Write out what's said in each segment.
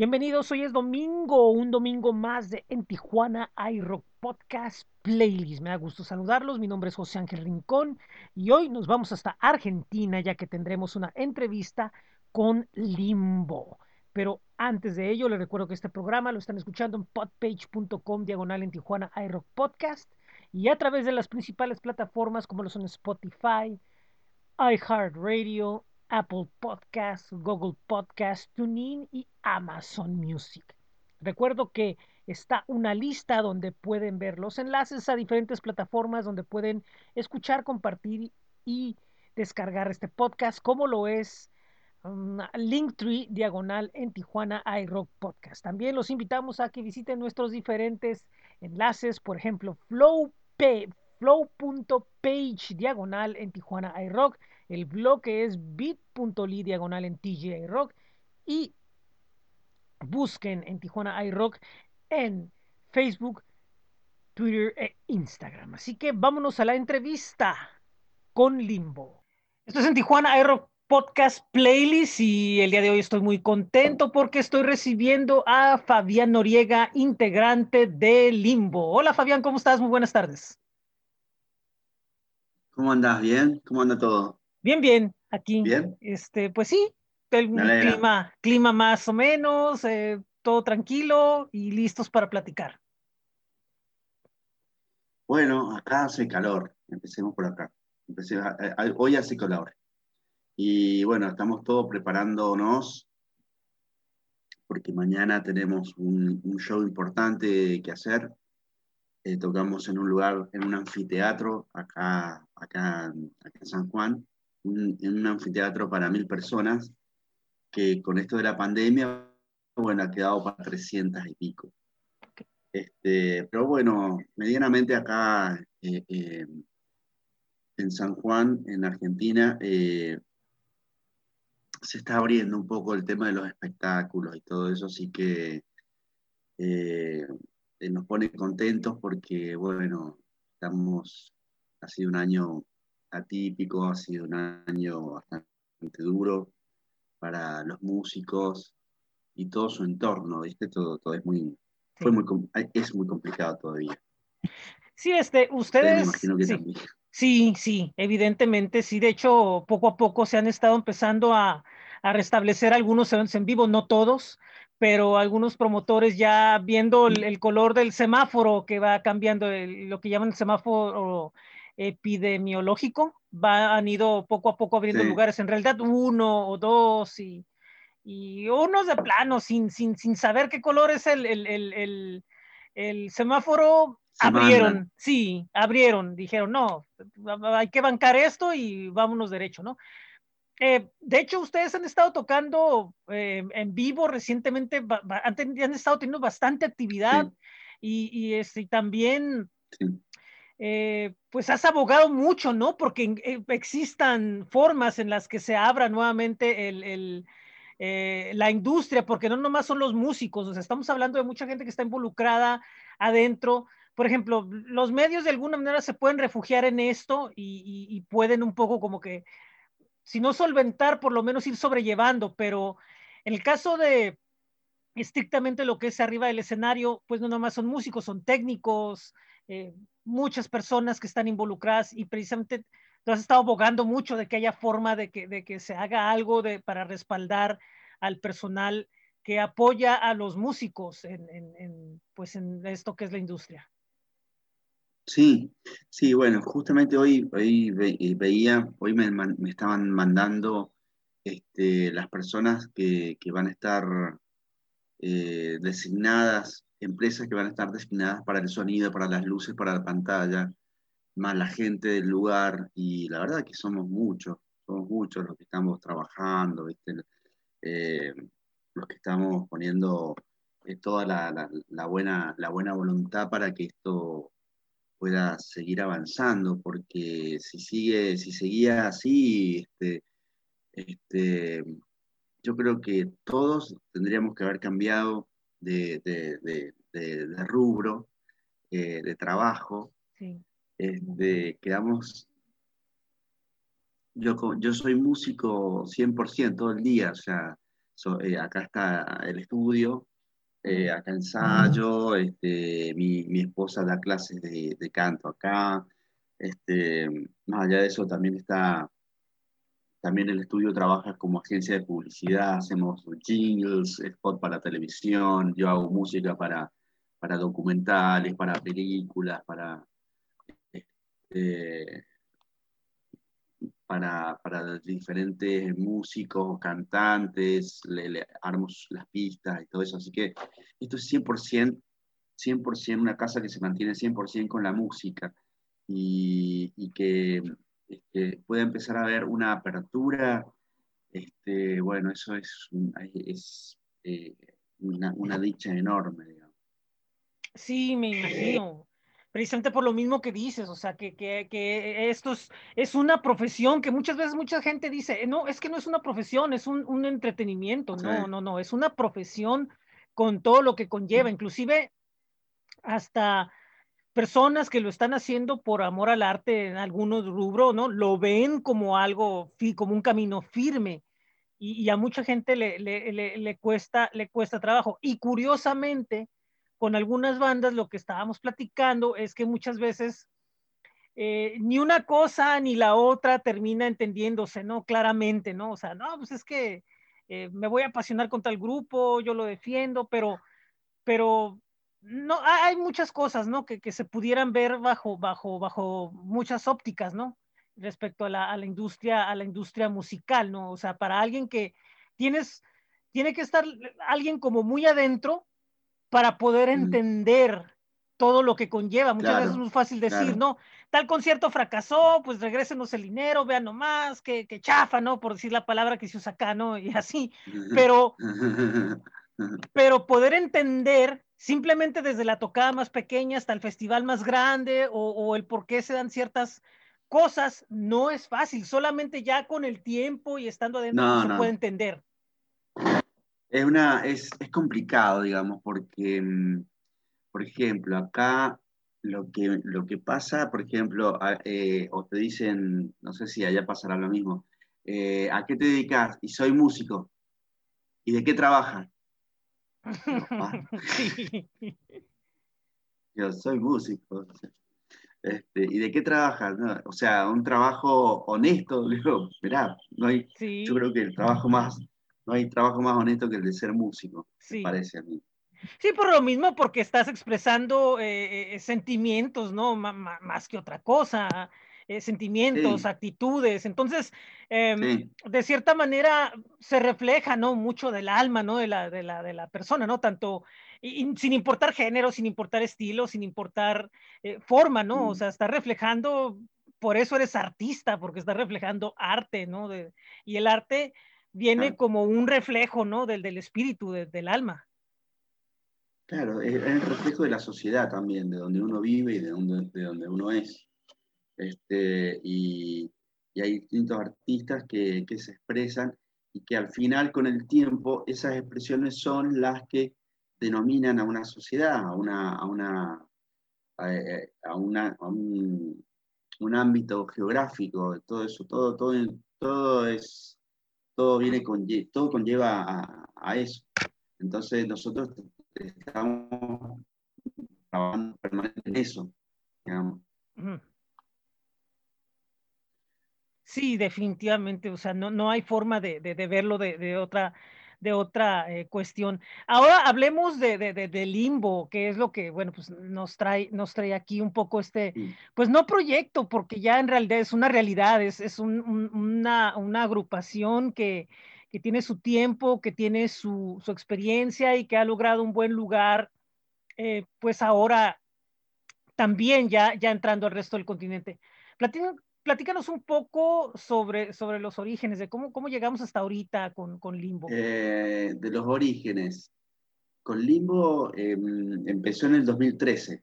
Bienvenidos, hoy es domingo, un domingo más de En Tijuana iRock Podcast Playlist. Me da gusto saludarlos, mi nombre es José Ángel Rincón y hoy nos vamos hasta Argentina ya que tendremos una entrevista con Limbo. Pero antes de ello, les recuerdo que este programa lo están escuchando en podpage.com diagonal en Tijuana iRock Podcast y a través de las principales plataformas como lo son Spotify, iHeartRadio, Apple Podcasts, Google Podcasts, TuneIn y Amazon Music. Recuerdo que está una lista donde pueden ver los enlaces a diferentes plataformas donde pueden escuchar, compartir y descargar este podcast, como lo es um, Linktree diagonal en Tijuana iRock Podcast. También los invitamos a que visiten nuestros diferentes enlaces, por ejemplo, flow, flow.page diagonal en Tijuana iRock el blog es bit.ly diagonal en TGI Rock y busquen en Tijuana iRock en Facebook, Twitter e Instagram. Así que vámonos a la entrevista con Limbo. Esto es en Tijuana iRock Podcast Playlist y el día de hoy estoy muy contento porque estoy recibiendo a Fabián Noriega, integrante de Limbo. Hola Fabián, ¿cómo estás? Muy buenas tardes. ¿Cómo andas? ¿Bien? ¿Cómo anda todo? Bien, bien, aquí. Bien. Este, pues sí, el clima, clima más o menos, eh, todo tranquilo y listos para platicar. Bueno, acá hace calor, empecemos por acá. hoy hace calor. Y bueno, estamos todos preparándonos porque mañana tenemos un, show importante que hacer. Eh, tocamos en un lugar, en un anfiteatro acá, acá, acá en San Juan en un anfiteatro para mil personas, que con esto de la pandemia, bueno, ha quedado para 300 y pico. Este, pero bueno, medianamente acá eh, eh, en San Juan, en Argentina, eh, se está abriendo un poco el tema de los espectáculos y todo eso, así que nos pone contentos porque, bueno, estamos, ha sido un año atípico, ha sido un año bastante duro para los músicos y todo su entorno, ¿viste? Todo, todo es muy, fue muy, es muy complicado todavía. Sí, este, ustedes. sí, sí, sí, evidentemente, sí. De hecho, poco a poco se han estado empezando a, a restablecer algunos eventos en vivo, no todos, pero algunos promotores ya viendo el, color del semáforo que va cambiando, lo que llaman el semáforo epidemiológico, va, han ido poco a poco abriendo lugares, en realidad uno o dos y, y unos de plano, sin, sin, sin saber qué color es el, el, el, el semáforo, abrieron, sí, abrieron, dijeron, no, hay que bancar esto y vámonos derecho, ¿no? Eh, de hecho, ustedes han estado tocando eh, en vivo recientemente, han, han, estado teniendo bastante actividad y, y, este, también eh, pues has abogado mucho, ¿no? Porque eh, existan formas en las que se abra nuevamente eh, la industria, porque no nomás son los músicos, o sea, estamos hablando de mucha gente que está involucrada adentro. Por ejemplo, los medios de alguna manera se pueden refugiar en esto y, pueden un poco como que, si no solventar, por lo menos ir sobrellevando, pero en el caso de estrictamente lo que es arriba del escenario, pues no nomás son músicos, son técnicos, eh, muchas personas que están involucradas y precisamente tú has estado abogando mucho de que haya forma de que, de que se haga algo de, para respaldar al personal que apoya a los músicos en, pues en esto que es la industria. Sí, sí, bueno, justamente hoy, hoy eh, veía, hoy me, me estaban mandando este, las personas que, que van a estar eh, designadas empresas que van a estar destinadas para el sonido, para las luces, para la pantalla, más la gente del lugar, y la verdad que somos muchos, somos muchos los que estamos trabajando, eh, los que estamos poniendo eh, toda la, buena, la buena voluntad para que esto pueda seguir avanzando, porque si sigue, si seguía así, este, este, yo creo que todos tendríamos que haber cambiado de, rubro, eh, de trabajo. quedamos, yo, yo soy músico 100% todo el día, o sea, eh, acá está el estudio, eh, acá ensayo, este, mi, mi, esposa da clases de, de, canto acá, este, más allá de eso también está, también el estudio trabaja como agencia de publicidad, hacemos jingles, spot para televisión, yo hago música para, para documentales, para películas, para... Este, para, para diferentes músicos, cantantes, le, le, armamos las pistas y todo eso. Así que esto es 100%, 100% una casa que se mantiene 100% con la música y, y que este, pueda empezar a haber una apertura. Este, bueno, eso es, es eh, una, una, dicha enorme. Digamos. Sí, me imagino precisamente por lo mismo que dices, o sea, que, que, que esto es, es, una profesión que muchas veces mucha gente dice, no, es que no es una profesión, es un, un entretenimiento, no, no, no, es una profesión con todo lo que conlleva, inclusive hasta personas que lo están haciendo por amor al arte en algunos rubros, ¿no? Lo ven como algo, como un camino firme. Y, a mucha gente le, le, le, le, cuesta, le cuesta trabajo. Y curiosamente, con algunas bandas lo que estábamos platicando es que muchas veces eh, ni una cosa ni la otra termina entendiéndose, ¿no? Claramente, ¿no? O sea, no, pues es que eh, me voy a apasionar contra el grupo, yo lo defiendo, pero, pero no, hay muchas cosas, ¿no? Que, que se pudieran ver bajo, bajo, bajo muchas ópticas, ¿no? Respecto a la, a la industria, a la industria musical, ¿no? O sea, para alguien que tienes, tiene que estar alguien como muy adentro para poder entender todo lo que conlleva. Muchas claro, veces es muy fácil decir, claro. no, tal concierto fracasó, pues regrésenos el dinero, vean nomás, que, que chafa, ¿no? Por decir la palabra que se usa acá, ¿no? Y así. Pero, pero poder entender simplemente desde la tocada más pequeña hasta el festival más grande o, o el por qué se dan ciertas cosas, no es fácil. Solamente ya con el tiempo y estando adentro no, se no. puede entender. Es, una, es, es complicado, digamos, porque, mm, por ejemplo, acá lo que, lo que pasa, por ejemplo, eh, o te dicen, no sé si allá pasará lo mismo, eh, ¿a qué te dedicas? Y soy músico. ¿Y de qué trabajas? Yo soy músico. Este, ¿Y de qué trabajas? No, o sea, un trabajo honesto. Digo, mirá, no hay, sí. yo creo que el trabajo más no hay trabajo más honesto que el de ser músico, sí. me parece a mí. Sí, por lo mismo, porque estás expresando eh, eh sentimientos, ¿no? M más que otra cosa, eh, sentimientos, sí. actitudes. Entonces, eh, sí. de cierta manera, se refleja, ¿no? Mucho del alma, ¿no? De la, de la, de la persona, ¿no? Tanto, y, y sin importar género, sin importar estilo, sin importar eh, forma, ¿no? Mm. O sea, está reflejando, por eso eres artista, porque está reflejando arte, ¿no? De, y el arte viene como un reflejo, ¿no? Del, del espíritu, de, del alma. Claro, es el reflejo de la sociedad también, de donde uno vive y de donde, de donde uno es. Este, y, hay distintos artistas que, se expresan y que al final, con el tiempo, esas expresiones son las que denominan a una sociedad, a, una, a, una, a, eh, una, a un, ámbito geográfico, todo eso, todo, todo, todo es todo viene con, todo conlleva a, a eso. Entonces nosotros estamos trabajando permanentemente en eso, digamos. Sí, definitivamente, o sea, no, no hay forma de, de, de verlo de, de, otra, de otra eh, cuestión. Ahora hablemos de, de, de, limbo, que es lo que, bueno, pues nos trae, nos trae aquí un poco este, pues no proyecto, porque ya en realidad es una realidad, es, es un, un, una, una, agrupación que, que, tiene su tiempo, que tiene su, su, experiencia y que ha logrado un buen lugar, eh, pues ahora también ya, ya entrando al resto del continente. Platino, platícanos un poco sobre, sobre los orígenes, de cómo, cómo llegamos hasta ahorita con, con Limbo. Eh, de los orígenes. Con Limbo eh, empezó en el 2013.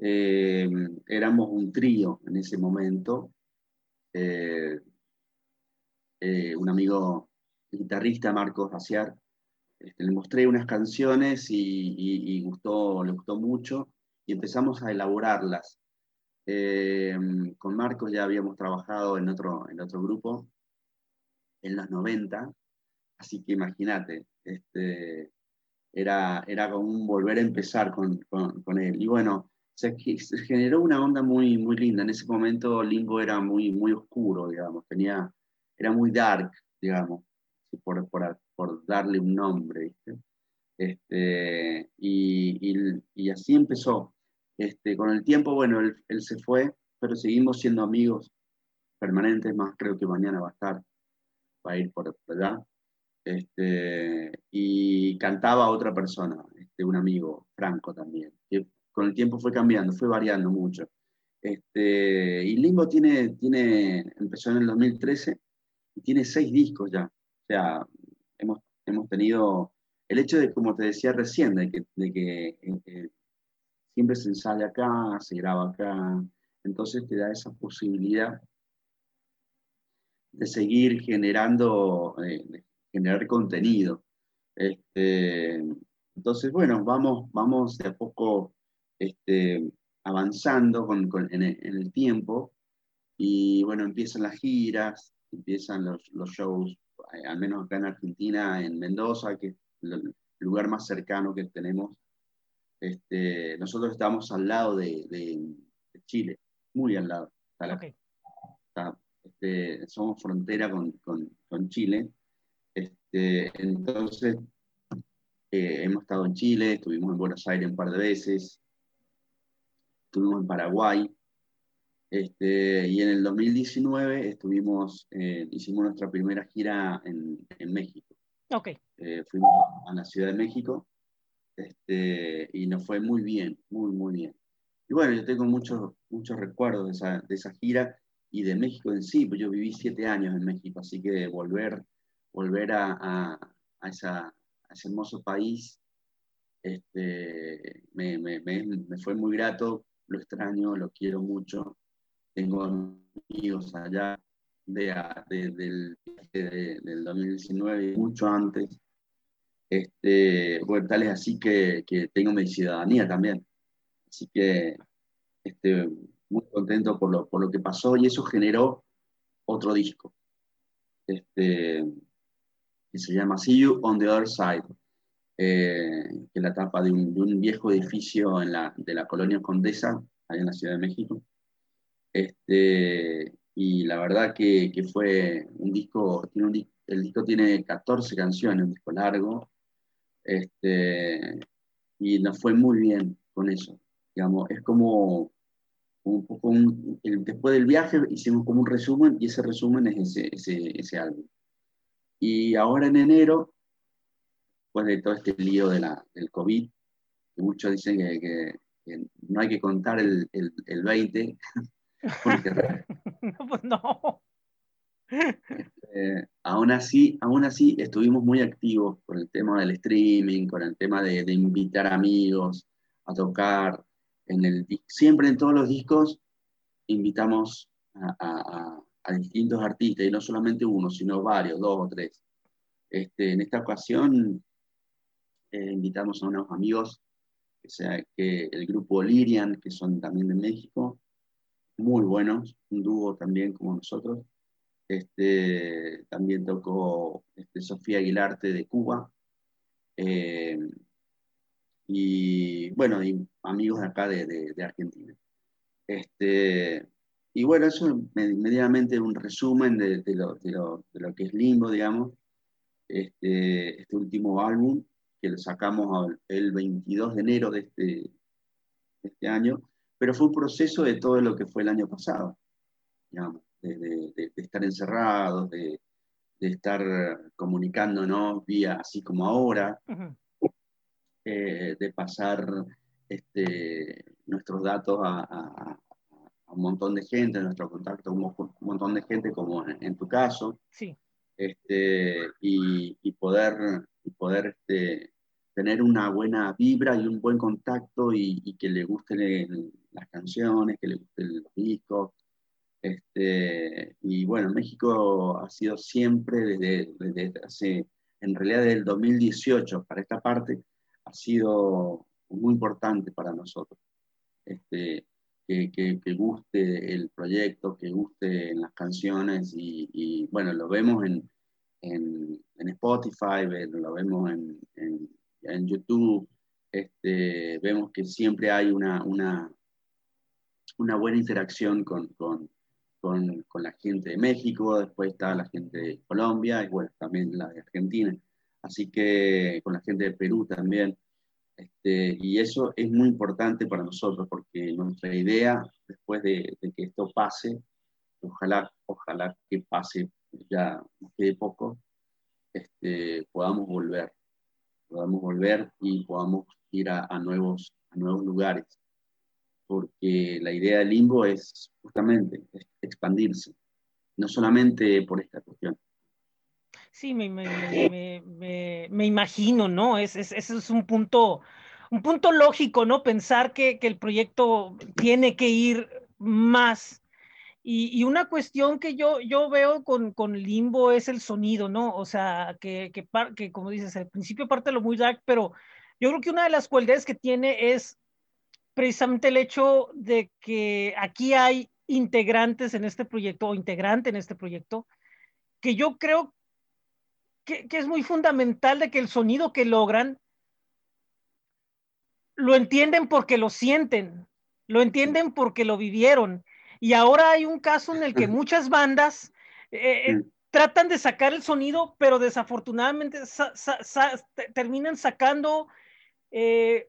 Eh, éramos un trío en ese momento. Eh, eh, un amigo guitarrista, Marcos Raciar, este, le mostré unas canciones y, y, y gustó, le gustó mucho y empezamos a elaborarlas eh, con Marcos ya habíamos trabajado en otro, en otro grupo en los 90 Así que imagínate, este, era, era como un volver a empezar con, con, él. Y bueno, se, se, generó una onda muy, muy linda. En ese momento Limbo era muy, muy oscuro, digamos, tenía, era muy dark, digamos, por, por, por darle un nombre, ¿viste? Este, y, y, y, así empezó. Este, con el tiempo, bueno, él, él, se fue, pero seguimos siendo amigos permanentes, más creo que mañana va a estar, va a ir por allá. Este, y cantaba otra persona, este, un amigo, Franco también, que con el tiempo fue cambiando, fue variando mucho. Este, y Limbo tiene, tiene, empezó en el 2013 y tiene seis discos ya. O sea, hemos, hemos tenido el hecho de, como te decía recién, de que, de que eh, siempre se ensaya acá, se graba acá, entonces te da esa posibilidad de seguir generando, eh, generar contenido. Este, entonces, bueno, vamos, vamos de a poco este, avanzando con, en, el, tiempo y bueno, empiezan las giras, empiezan los, los, shows, eh, al menos acá en Argentina, en Mendoza, que es el lugar más cercano que tenemos. Este, nosotros estamos al lado de, de, Chile, muy al lado. Este, somos frontera con, con, con Chile este, entonces, eh, hemos estado en Chile, estuvimos en Buenos Aires un par de veces, estuvimos en Paraguay, este, y en el 2019 estuvimos, eh, hicimos nuestra primera gira en, México. Ok. Eh, fuimos a la Ciudad de México este, y nos fue muy bien, muy, muy bien. Y bueno, yo tengo muchos, muchos recuerdos de esa, de esa gira y de México en sí, pues yo viví siete años en México, así que volver volver a, a, esa, ese hermoso país este, me, me, me, fue muy grato, lo extraño, lo quiero mucho. Tengo amigos allá de, de, del, del 2019, mucho antes. Este, bueno, tal es así que, que, tengo mi ciudadanía también. Así que este, muy contento por lo, por lo que pasó y eso generó otro disco. Este, que se llama See You on the Other Side, eh, que es la tapa de un, de un, viejo edificio en la, de la colonia Condesa, allá en la Ciudad de México. Este, y la verdad que, que fue un disco, tiene un, el disco tiene 14 canciones, un disco largo, este, y nos fue muy bien con eso. Digamos, es como un poco un, después del viaje hicimos como un resumen y ese resumen es ese, ese, ese álbum. Y ahora en enero, después de todo este lío de la, del COVID, que muchos dicen que, no hay que contar el, el, el 20, porque pues no. Este, aún, así, aún así estuvimos muy activos con el tema del streaming, con el tema de, invitar amigos a tocar. En el, siempre en todos los discos invitamos a, distintos artistas, y no solamente uno, sino varios, dos o tres. Este, en esta ocasión eh, invitamos a unos amigos, que sea el grupo Lirian, que son también de México, muy buenos, un dúo también como nosotros. Este, también tocó este, Sofía Aguilarte de Cuba. Eh, y bueno, y amigos de acá de, de, de Argentina. Este, y bueno, eso es medianamente un resumen de, de, lo, de, lo, de, lo, que es Limbo, digamos. Este, este último álbum que lo sacamos el 22 de enero de este, este año, pero fue un proceso de todo lo que fue el año pasado, digamos, de, estar encerrados, de, estar comunicándonos vía así como ahora, eh, de pasar este, nuestros datos a, un montón de gente, nuestro contacto un, un montón de gente, como en, tu caso. Sí. Este, y, y, poder, y poder este, tener una buena vibra y un buen contacto y, y que le gusten las canciones, que le gusten los discos. Este, y bueno, México ha sido siempre desde, hace, en realidad desde el 2018 para esta parte, ha sido muy importante para nosotros. Este, que, que, guste el proyecto, que guste en las canciones y, bueno, lo vemos en, en, Spotify, lo vemos en, en, YouTube, este, vemos que siempre hay una, una, una buena interacción con, con, con, la gente de México, después está la gente de Colombia y bueno, también la de Argentina. Así que con la gente de Perú también. Este, y eso es muy importante para nosotros porque nuestra idea, después de, que esto pase, ojalá, ojalá que pase ya quede poco, este, podamos volver, podamos volver y podamos ir a, nuevos, a nuevos lugares. Porque la idea del limbo es justamente expandirse, no solamente por esta cuestión. Sí, me, me, me, me imagino, ¿no? Ese es, es, es, un punto, un punto lógico, ¿no? Pensar que, que el proyecto tiene que ir más. Y, y, una cuestión que yo, yo veo con, con, Limbo es el sonido, ¿no? O sea, que, que, que, como dices, al principio parte lo muy dark, pero yo creo que una de las cualidades que tiene es precisamente el hecho de que aquí hay integrantes en este proyecto o integrante en este proyecto, que yo creo que, es muy fundamental de que el sonido que logran lo entienden porque lo sienten, lo entienden porque lo vivieron. Y ahora hay un caso en el que muchas bandas eh, eh, tratan de sacar el sonido, pero desafortunadamente terminan sacando eh,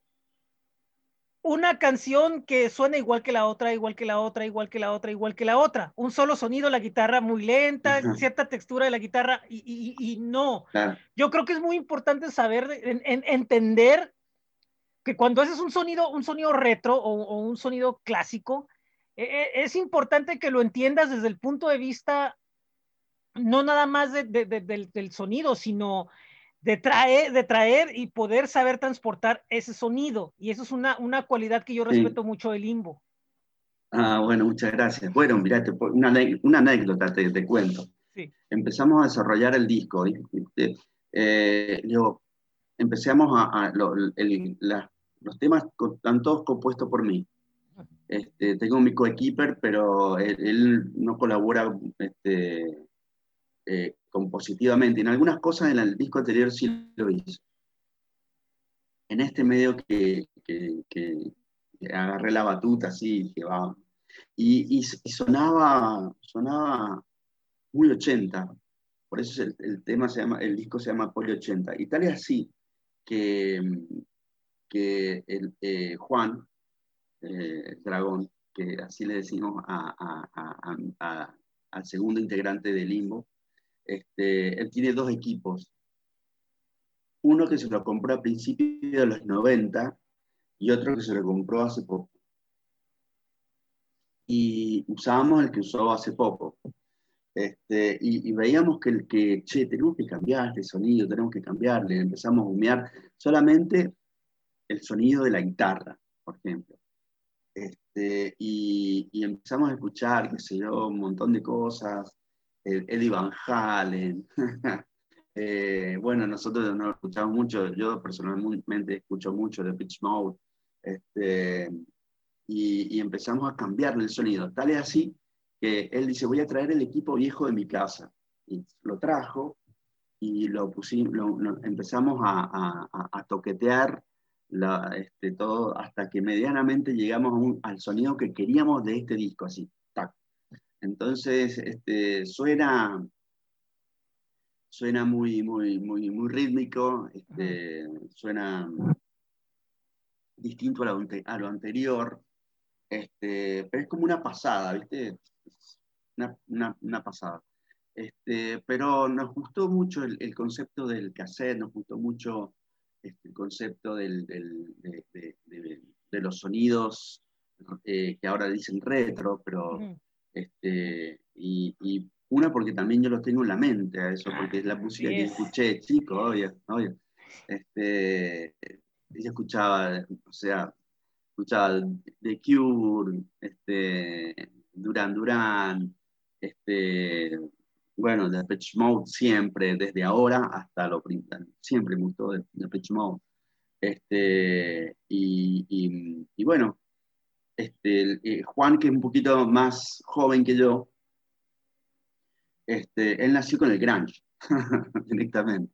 una canción que suena igual que la otra, igual que la otra, igual que la otra, igual que la otra. Un solo sonido, la guitarra muy lenta, cierta textura de la guitarra y, no. Yo creo que es muy importante saber, entender que cuando haces un sonido, un sonido retro o, un sonido clásico, e, e, es importante que lo entiendas desde el punto de vista no nada más del sonido, sino de traer, de traer y poder saber transportar ese sonido. Y eso es una, una cualidad que yo respeto mucho del limbo. Ah, bueno, muchas gracias. Bueno, mira, una, una, anécdota te, te cuento. Sí. Empezamos a desarrollar el disco. Eh, yo, empezamos a, los temas están todos compuestos por mí. Este, tengo mi coequiper, pero él, él, no colabora este, eh, compositivamente. En algunas cosas en el disco anterior sí lo hizo. En este medio que, agarré la batuta así, que va. Y, sonaba, sonaba muy 80. Por eso el, tema se llama, el disco se llama Poli 80. Y tal es así que, que el, eh, Juan, eh, Dragón, que así le decimos al segundo integrante de Limbo, este, él tiene dos equipos. Uno que se lo compró a principios de los 90 y otro que se lo compró hace poco. Y usábamos el que usó hace poco. Este, y, veíamos que el que, che, tenemos que cambiar este sonido, tenemos que cambiarle, empezamos a humear solamente el sonido de la guitarra, por ejemplo. Este, y, y, empezamos a escuchar, qué sé yo, un montón de cosas, Eddie Van Halen. Eh, bueno, nosotros no escuchamos mucho, yo personalmente escucho mucho de Pitch Mode, este, y, empezamos a cambiarle el sonido. Tal es así que él dice, voy a traer el equipo viejo de mi casa. Y lo trajo y lo, pusimos, empezamos a, toquetear este, todo hasta que medianamente llegamos al sonido que queríamos de este disco, así. Entonces, este, suena, suena muy, muy, muy, muy rítmico, este, suena distinto a lo, anterior, este, pero es como una pasada, ¿viste? Una, pasada. Este, pero nos gustó mucho el, concepto del cassette, nos gustó mucho este, el concepto de, los sonidos eh, que ahora dicen retro, pero este, y, una porque también yo lo tengo en la mente a eso, porque es la música que escuché chico, obvio, obvio. Este, yo escuchaba, o sea, escuchaba The Cure, este, Duran Duran, este, bueno, The Pitch Mode siempre, desde ahora hasta lo siempre me gustó The Pitch Mode. Este, y, y bueno, este, eh, Juan, que es un poquito más joven que yo, este, él nació con el grunge. directamente.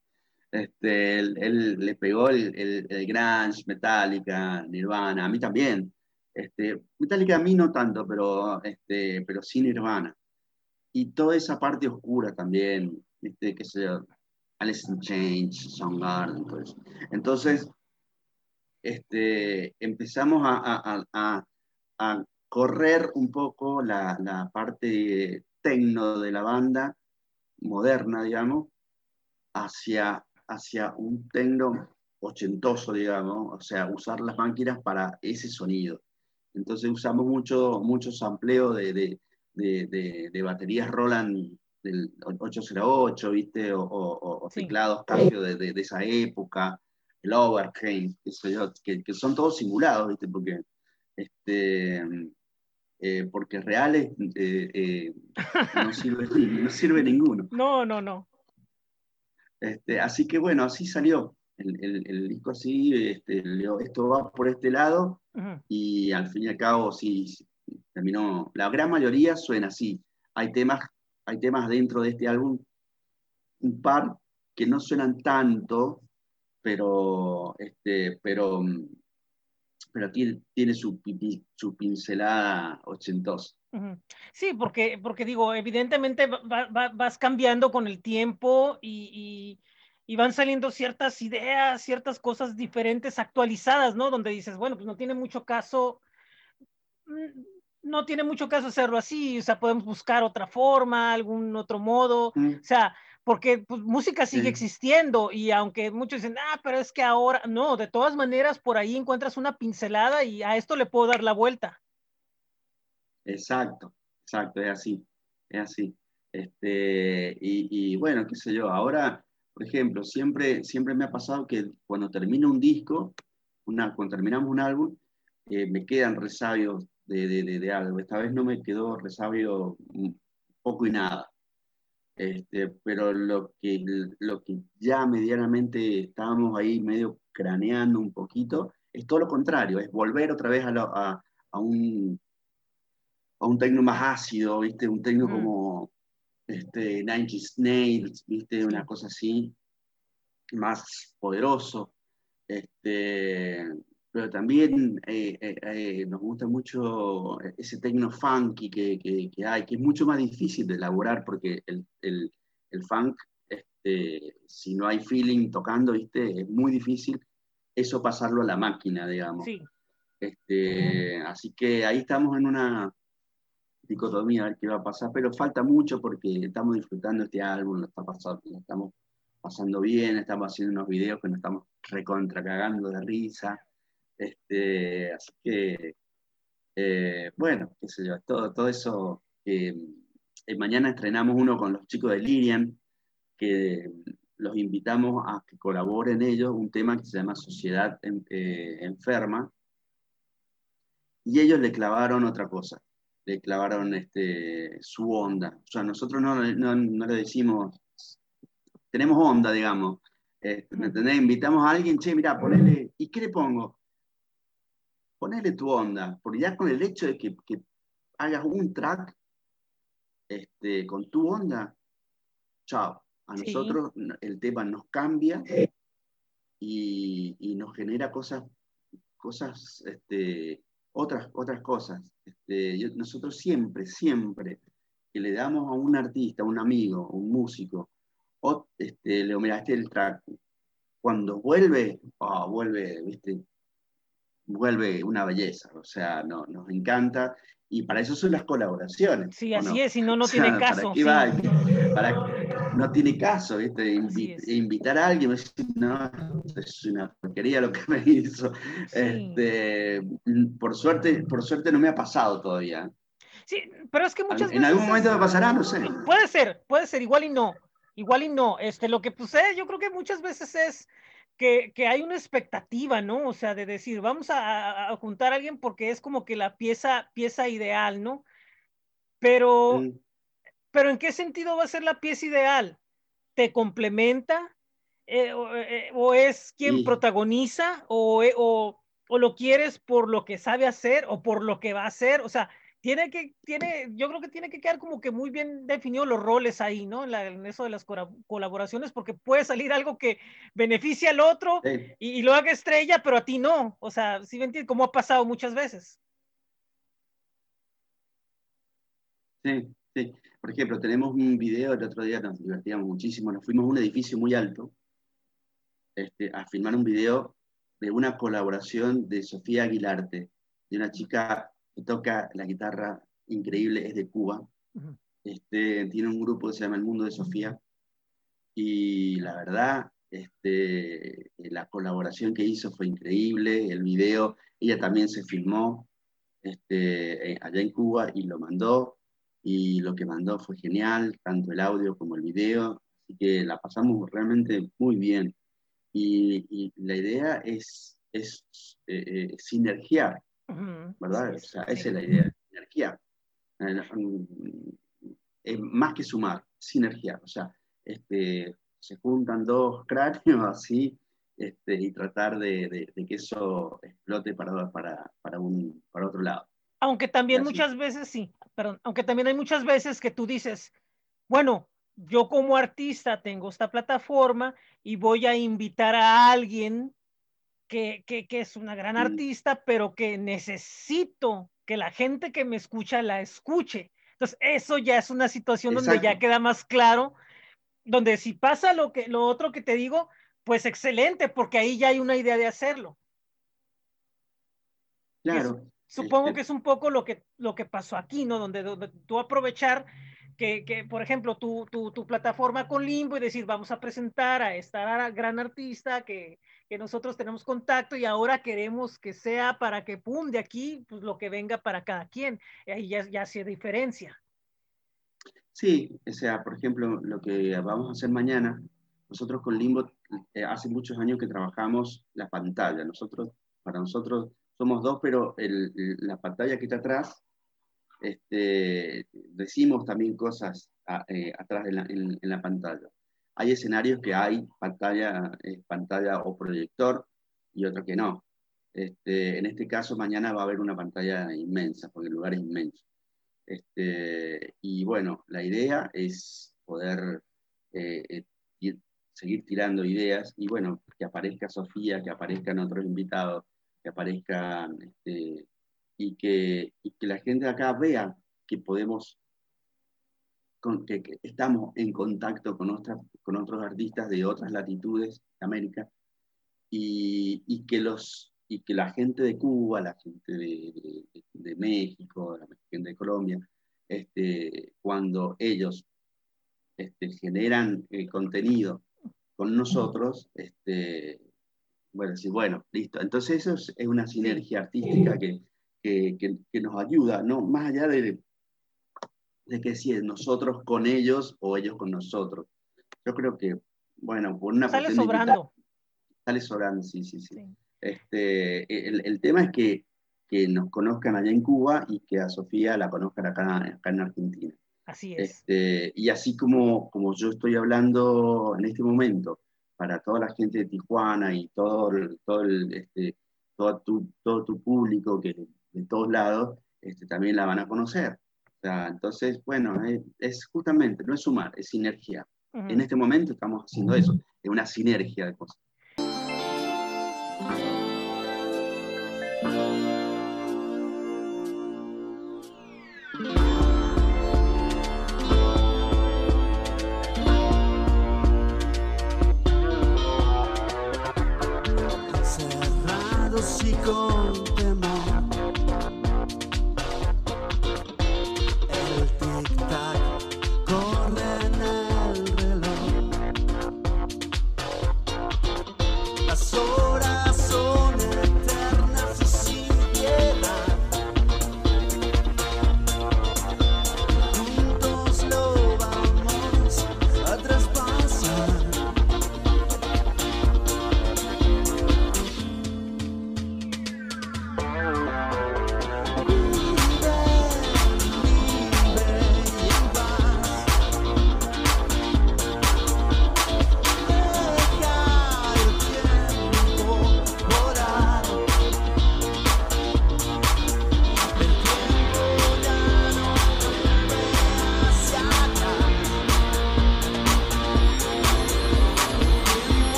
Este, él, le pegó el, el, Grunge, Metallica, Nirvana, a mí también. Este, Metallica a mí no tanto, pero, este, pero sí Nirvana. Y toda esa parte oscura también, este, que se Alice in Chains, Soundgarden, Entonces, este, empezamos a, a, a, correr un poco la, la parte tecno de la banda, moderna, digamos, hacia, hacia un tecno ochentoso, digamos, o sea, usar las máquinas para ese sonido. Entonces usamos mucho, mucho sampleo de, de, de, de baterías Roland del 808, ¿viste? O, teclados cambio de, esa época, el Overcane, que, que, son todos simulados, ¿viste? Porque, este, eh, porque reales eh, eh, no, sirve, no sirve ninguno. No, no, no. Este, así que bueno, así salió. El, disco así, este, esto va por este lado y al fin y al cabo sí, terminó. La gran mayoría suena así. Hay temas hay temas dentro de este álbum, un par que no suenan tanto, pero, este, pero, pero tiene, tiene su, su pincelada ochentosa. Sí, porque, porque digo, evidentemente vas cambiando con el tiempo y, y, van saliendo ciertas ideas, ciertas cosas diferentes, actualizadas, ¿no? Donde dices, bueno, pues no tiene mucho caso mm, no tiene mucho caso hacerlo así, o sea, podemos buscar otra forma, algún otro modo, mm. o sea, porque pues, música sigue existiendo y aunque muchos dicen, ah, pero es que ahora, no, de todas maneras por ahí encuentras una pincelada y a esto le puedo dar la vuelta. Exacto, exacto, es así, es así. Este, y, bueno, qué sé yo, ahora, por ejemplo, siempre, siempre me ha pasado que cuando termino un disco, una, cuando terminamos un álbum, eh, me quedan resabios de, algo. Esta vez no me quedó resabio poco y nada. Este, pero lo que, lo que ya medianamente estábamos ahí medio craneando un poquito, es todo lo contrario, es volver otra vez a, a, un, a un tecno más ácido, ¿viste? Un tecno mm. como este, Nine Snails, ¿viste? Una cosa así, más poderoso. Este, pero también eh, eh, eh, nos gusta mucho ese tecno funky que, que, hay, que es mucho más difícil de elaborar porque el, el, el funk, este, si no hay feeling tocando, ¿viste? es muy difícil eso pasarlo a la máquina, digamos. Sí. Este, así que ahí estamos en una dicotomía a ver qué va a pasar, pero falta mucho porque estamos disfrutando este álbum, lo, está pasando, lo estamos pasando bien, estamos haciendo unos videos que nos estamos recontra cagando de risa. Este, así que, eh, bueno, qué sé yo, todo, todo eso. Eh, mañana estrenamos uno con los chicos de Lirian, que los invitamos a que colaboren ellos, un tema que se llama Sociedad eh, Enferma, y ellos le clavaron otra cosa, le clavaron este, su onda. O sea, nosotros no, no, le decimos, tenemos onda, digamos. Este, ¿Me entendés? Invitamos a alguien, che, mira, ponele, ¿y qué le pongo? Ponele tu onda, porque ya con el hecho de que, hagas un track este, con tu onda, chao. A nosotros el tema nos cambia y, nos genera cosas, cosas este, otras, otras cosas. Este, nosotros siempre, siempre que le damos a un artista, a un amigo, un músico, o, este, le miraste el track, cuando vuelve, oh, vuelve, viste, vuelve una belleza, o sea, no, nos encanta y para eso son las colaboraciones. Sí, así es, si no, no tiene caso. no tiene caso, ¿viste? invitar a alguien, no, es una porquería lo que me hizo. Este, por, suerte, por suerte no me ha pasado todavía. Sí, pero es que muchas en, veces... En algún momento me pasará, no sé. Puede ser, puede ser, igual y no. Igual y no. Este, lo que sucede, yo creo que muchas veces es que, hay una expectativa, ¿no? O sea, de decir, vamos a, juntar a alguien porque es como que la pieza, pieza ideal, ¿no? Pero, pero ¿en qué sentido va a ser la pieza ideal? ¿Te complementa? Eh, eh, o, es quien protagoniza? O, o, o, lo quieres por lo que sabe hacer o por lo que va a hacer? O sea, tiene que, tiene, yo creo que tiene que quedar como que muy bien definidos los roles ahí, ¿no? En, eso de las colaboraciones, porque puede salir algo que beneficia al otro y, lo haga estrella, pero a ti no. O sea, ¿sí me entiendes? Como ha pasado muchas veces. Sí, sí. Por ejemplo, tenemos un video, el otro día nos divertíamos muchísimo, nos fuimos a un edificio muy alto este, a filmar un video de una colaboración de Sofía Aguilarte, de una chica que toca la guitarra increíble, es de Cuba. este, tiene un grupo que se llama El Mundo de Sofía. Y la verdad, este, la colaboración que hizo fue increíble. El video, ella también se filmó este, eh, allá en Cuba y lo mandó. Y lo que mandó fue genial, tanto el audio como el video. Así que la pasamos realmente muy bien. Y, la idea es, es eh, eh, sinergiar ¿verdad? esa es la idea, energía. Eh, es más que sumar, sinergia. O sea, este, se juntan dos cráneos así este, y tratar de, que eso explote para, para, para, un, para otro lado. Aunque también muchas veces, sí, perdón, aunque también hay muchas veces que tú dices, bueno, yo como artista tengo esta plataforma y voy a invitar a alguien que, que, que es una gran artista, pero que necesito que la gente que me escucha la escuche. Entonces, eso ya es una situación donde ya queda más claro, donde si pasa lo, que, lo otro que te digo, pues excelente, porque ahí ya hay una idea de hacerlo. Claro. supongo este que es un poco lo que, lo que pasó aquí, ¿no? Donde, donde tú aprovechar que, que, por ejemplo, tu, tu, tu, plataforma con Limbo y decir, vamos a presentar a esta gran artista que, que nosotros tenemos contacto y ahora queremos que sea para que, pum, de aquí, pues lo que venga para cada quien. Ahí ya, ya se diferencia. Sí, o sea, por ejemplo, lo que vamos a hacer mañana, nosotros con Limbo eh, hace muchos años que trabajamos la pantalla. Nosotros, para nosotros somos dos, pero el, la pantalla que está atrás este, decimos también cosas eh, atrás en la, pantalla. Hay escenarios que hay pantalla, eh, pantalla o proyector y otros que no. Este, en este caso, mañana va a haber una pantalla inmensa, porque el lugar es inmenso. Este, y bueno, la idea es poder eh, seguir tirando ideas y bueno, que aparezca Sofía, que aparezcan otros invitados, que aparezcan este, y que la gente acá vea que podemos, con, que, estamos en contacto con, con otros artistas de otras latitudes de América y, y, que los, y que la gente de Cuba, la gente de, de, México, la gente de Colombia, este, cuando ellos este, generan el contenido con nosotros, este, bueno, sí, bueno, listo. Entonces eso es una sinergia artística que, que, nos ayuda, ¿no? Más allá de, de que si es nosotros con ellos o ellos con nosotros. Yo creo que, bueno, por una Sale sobrando. sale sobrando, sí, sí, sí. Este, el, el, tema es que, que, nos conozcan allá en Cuba y que a Sofía la conozcan acá, acá en Argentina. Así es. Este, y así como, como yo estoy hablando en este momento para toda la gente de Tijuana y todo, todo, el, este, todo, tu, todo tu público que de todos lados, este, también la van a conocer. Entonces, bueno, es, justamente, no es sumar, es sinergia. En este momento estamos haciendo eso, es una sinergia de cosas.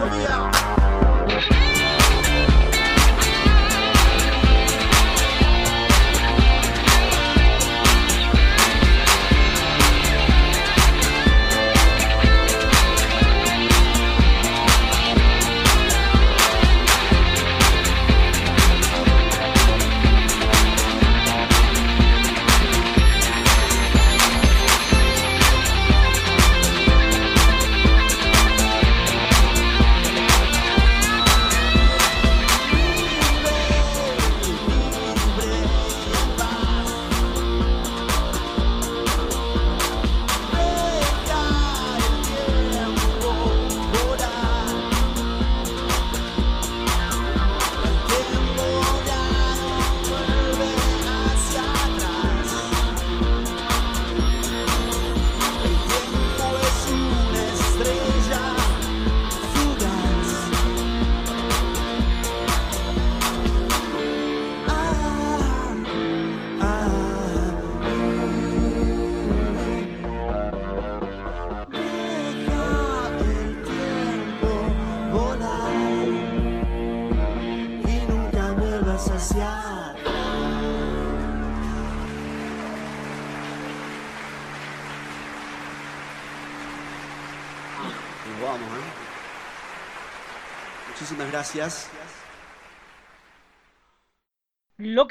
So me out.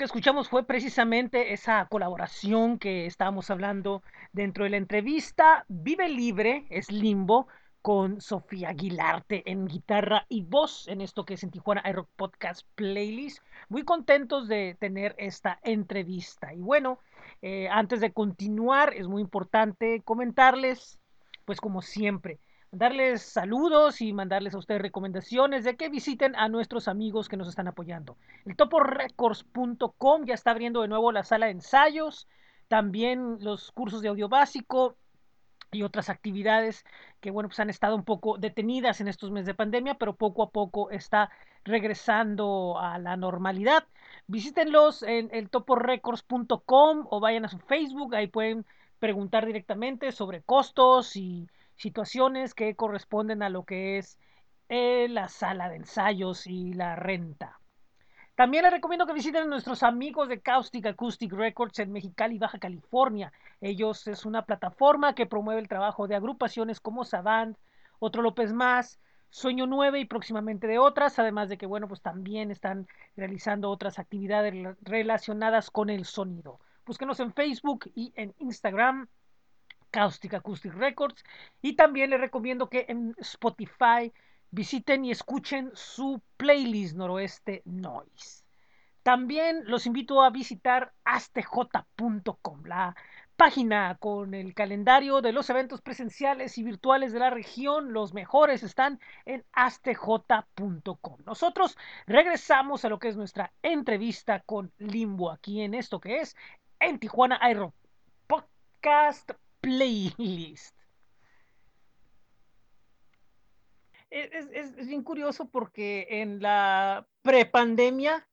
Escuchamos fue precisamente esa colaboración que estábamos hablando dentro de la entrevista. Vive Libre es Limbo con Sofía Aguilarte en guitarra y voz en esto que es en Tijuana iRock Podcast Playlist. Muy contentos de tener esta entrevista. Y bueno, eh, antes de continuar, es muy importante comentarles, pues como siempre, darles saludos y mandarles a ustedes recomendaciones de que visiten a nuestros amigos que nos están apoyando. El toporecords.com ya está abriendo de nuevo la sala de ensayos, también los cursos de audio básico y otras actividades que bueno pues han estado un poco detenidas en estos meses de pandemia pero poco a poco está regresando a la normalidad visítenlos en el toporecords.com o vayan a su facebook ahí pueden preguntar directamente sobre costos y situaciones que corresponden a lo que es eh, la sala de ensayos y la renta. También les recomiendo que visiten a nuestros amigos de Caustic Acoustic Records en Mexicali, Baja California. Ellos es una plataforma que promueve el trabajo de agrupaciones como Savant, Otro López Más, Sueño 9 y próximamente de otras, además de que, bueno, pues también están realizando otras actividades relacionadas con el sonido. Búsquenos en Facebook y en Instagram Caustic Acoustic Records. Y también les recomiendo que en Spotify visiten y escuchen su playlist Noroeste Noise. También los invito a visitar astj.com, la página con el calendario de los eventos presenciales y virtuales de la región. Los mejores están en astj.com. Nosotros regresamos a lo que es nuestra entrevista con Limbo aquí en esto que es en Tijuana Aero Podcast playlist. Es, es, bien curioso porque en la prepandemia,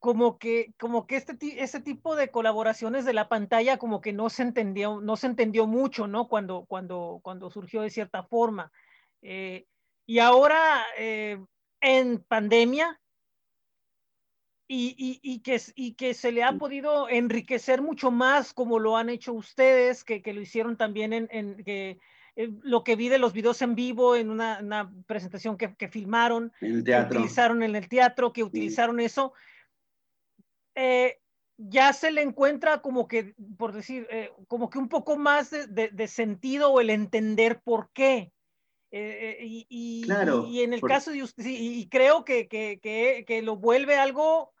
como que, como que este, este tipo de colaboraciones de la pantalla, como que no se entendió, no se entendió mucho, ¿no? Cuando, cuando, cuando surgió de cierta forma. Eh, y ahora, eh, en pandemia, y, que, y que se le ha podido enriquecer mucho más como lo han hecho ustedes, que, lo hicieron también en, que, eh, lo que vi de los videos en vivo en una, presentación que, filmaron, que utilizaron en el teatro, que utilizaron eso. Eh, ya se le encuentra como que, por decir, eh, como que un poco más de, sentido o el entender por qué. y, y, en el caso de usted, y, creo que, que, que, lo vuelve algo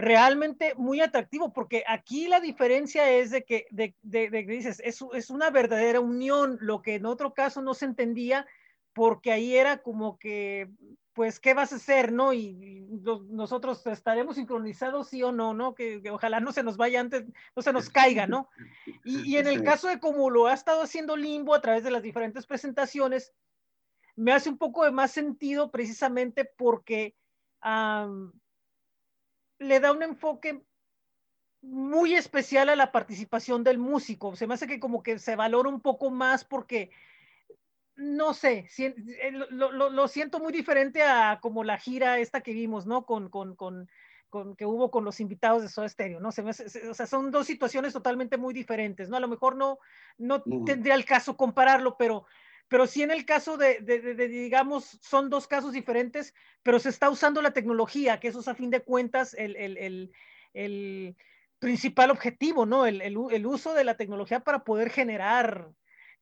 realmente muy atractivo, porque aquí la diferencia es de que, de, de, dices, es, es, una verdadera unión, lo que en otro caso no se entendía, porque ahí era como que, pues, ¿qué vas a hacer, no? Y, nosotros estaremos sincronizados, sí o no, ¿no? Que, ojalá no se nos vaya antes, no se nos caiga, ¿no? Y, y, en el caso de como lo ha estado haciendo Limbo a través de las diferentes presentaciones, me hace un poco de más sentido precisamente porque le da un enfoque muy especial a la participación del músico. Se me hace que como que se valora un poco más porque, no sé, eh, lo, siento muy diferente a como la gira esta que vimos, ¿no? Con, con, con, con que hubo con los invitados de Soda Stereo, ¿no? Se me o sea, son dos situaciones totalmente muy diferentes, ¿no? A lo mejor no, no tendría el caso compararlo, pero pero sí en el caso de, digamos, son dos casos diferentes, pero se está usando la tecnología, que eso es a fin de cuentas el, principal objetivo, ¿no? El, uso de la tecnología para poder generar.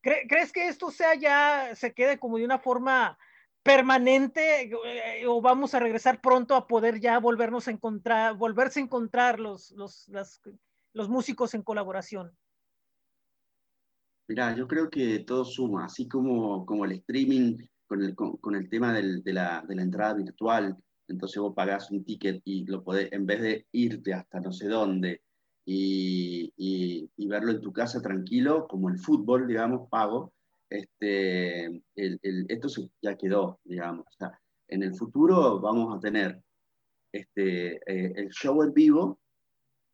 ¿Crees que esto sea ya, se quede como de una forma permanente eh, o vamos a regresar pronto a poder ya volvernos a encontrar, volverse a encontrar los, los, los músicos en colaboración? Mirá, yo creo que todo suma, así como, como el streaming con el, con, el tema de, la, entrada virtual, entonces vos pagás un ticket y lo podés, en vez de irte hasta no sé dónde y, y, verlo en tu casa tranquilo, como el fútbol, digamos, pago, este, esto ya quedó, digamos. O sea, en el futuro vamos a tener este, eh, el show en vivo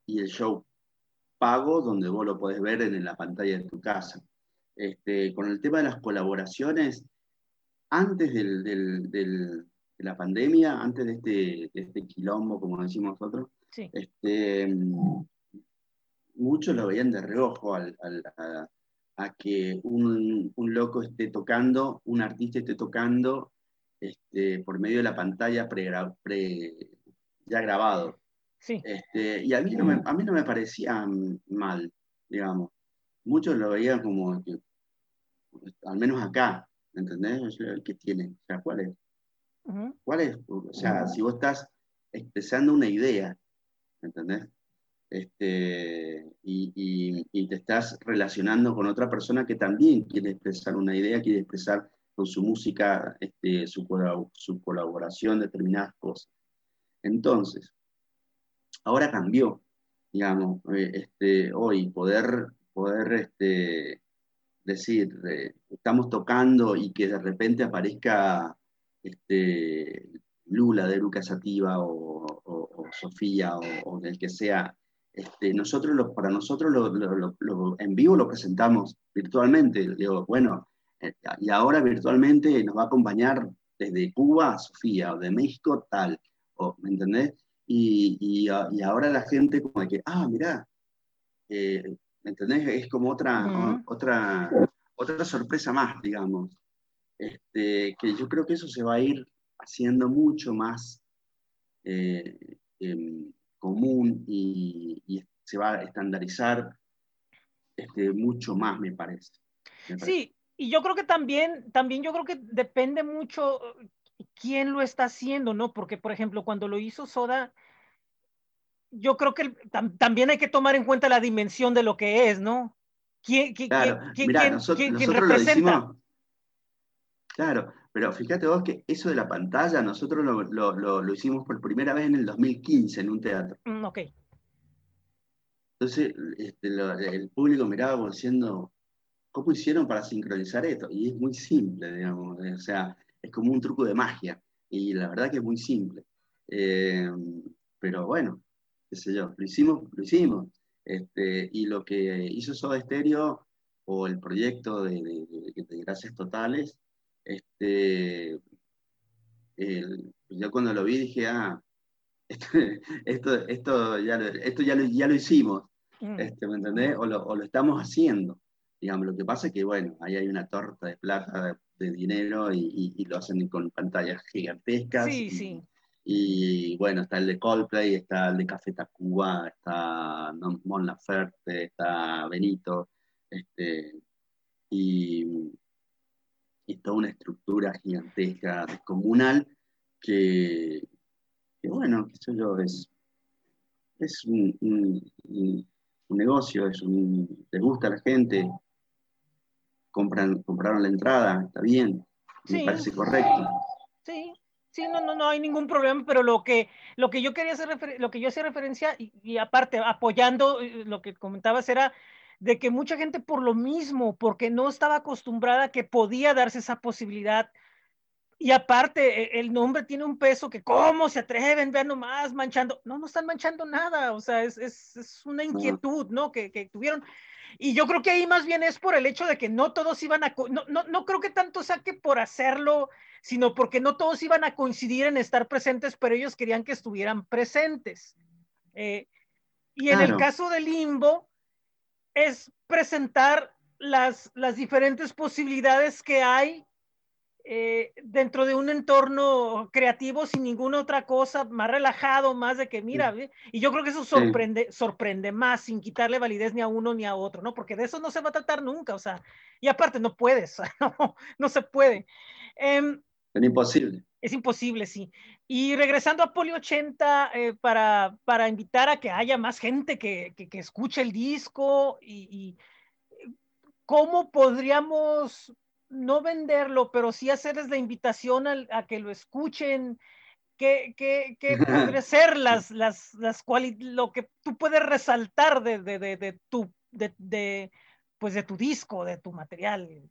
y el show pago donde vos lo podés ver en, la pantalla de tu casa. Este, con el tema de las colaboraciones, antes de la pandemia, antes de este, este, quilombo, como decimos nosotros, este, muchos lo veían de reojo al, a que un, loco esté tocando, un artista esté tocando este, por medio de la pantalla pre, ya grabado. Sí. Este, y a mí, no me, a mí no me parecía mal, digamos. Muchos lo veían como, que, al menos acá, ¿entendés? ¿Qué tiene? O sea, ¿cuál es? ¿Cuál es? O sea, si vos estás expresando una idea, ¿entendés? Este, y, te estás relacionando con otra persona que también quiere expresar una idea, quiere expresar con su música este, su, su colaboración, determinadas cosas. Entonces, ahora cambió, digamos, eh, este, hoy poder, poder este, decir, eh, estamos tocando y que de repente aparezca este, Lula de Luca Sativa o, Sofía o, del que sea, nosotros para nosotros lo, en vivo lo presentamos virtualmente. Digo, bueno, eh, y ahora virtualmente nos va a acompañar desde Cuba a Sofía o de México tal, o, ¿me entendés? Y, y, ahora la gente como que, ah, mirá, eh, ¿me entendés? Es como otra, otra, otra sorpresa más, digamos. Este, que yo creo que eso se va a ir haciendo mucho más eh, em, común y, se va a estandarizar este, mucho más, me parece. Sí, y yo creo que también, también yo creo que depende mucho quién lo está haciendo, ¿no? Porque, por ejemplo, cuando lo hizo Soda, yo creo que también hay que tomar en cuenta la dimensión de lo que es, ¿no? ¿Quién, claro. nosotros, representa? claro, pero fíjate vos que eso de la pantalla, nosotros lo, hicimos por primera vez en el 2015 en un teatro. Mm, ok. Entonces, este, el público miraba como diciendo, ¿cómo hicieron para sincronizar esto? Y es muy simple, digamos, o sea, es como un truco de magia, y la verdad que es muy simple. Eh, pero bueno, qué sé yo, lo hicimos, lo hicimos. Este, y lo que hizo Soda Stereo, o el proyecto de, de, Gracias Totales, este, yo cuando lo vi dije, ah, esto, esto, ya, lo, esto ya, lo, ya lo hicimos, mm. este, ¿me entendés? O lo, o lo, estamos haciendo. Digamos, lo que pasa es que, bueno, ahí hay una torta de plata, de, dinero, y, y, lo hacen con pantallas gigantescas. Sí, sí. Y bueno, está el de Coldplay, está el de Café Tacuba, está Mon Laferte, está Benito, este, y, y, toda una estructura gigantesca, descomunal, que, que bueno, qué sé yo, es, es un, un, negocio, es un, te gusta a la gente, compran, compraron la entrada, está bien, me parece correcto. Sí, Sí, no, no, no hay ningún problema, pero lo que, lo que yo quería hacer, lo que yo hacía referencia, y, aparte apoyando eh, lo que comentabas, era de que mucha gente por lo mismo, porque no estaba acostumbrada que podía darse esa posibilidad, y aparte e, el nombre tiene un peso que cómo se atreven, vean nomás manchando, no, no están manchando nada, o sea, es, es, es una inquietud, ¿no? Que, que tuvieron. Y yo creo que ahí más bien es por el hecho de que no todos iban a, no, no, no creo que tanto sea que por hacerlo, sino porque no todos iban a coincidir en estar presentes, pero ellos querían que estuvieran presentes. Eh, y en el caso de Limbo, es presentar las, las diferentes posibilidades que hay eh, dentro de un entorno creativo sin ninguna otra cosa, más relajado, más de que mira, y yo creo que eso sorprende, sorprende más sin quitarle validez ni a uno ni a otro, ¿no? Porque de eso no se va a tratar nunca, o sea, y aparte no puedes, no, se puede. Em, es imposible. Es imposible, sí. Y regresando a Poli 80, eh, para, para invitar a que haya más gente que, que, escuche el disco y, y cómo podríamos no venderlo, pero sí hacerles la invitación a, que lo escuchen, que, que, que podría ser las, las, las lo que tú puedes resaltar de, de, de, de tu, de, de, pues de tu disco, de tu material.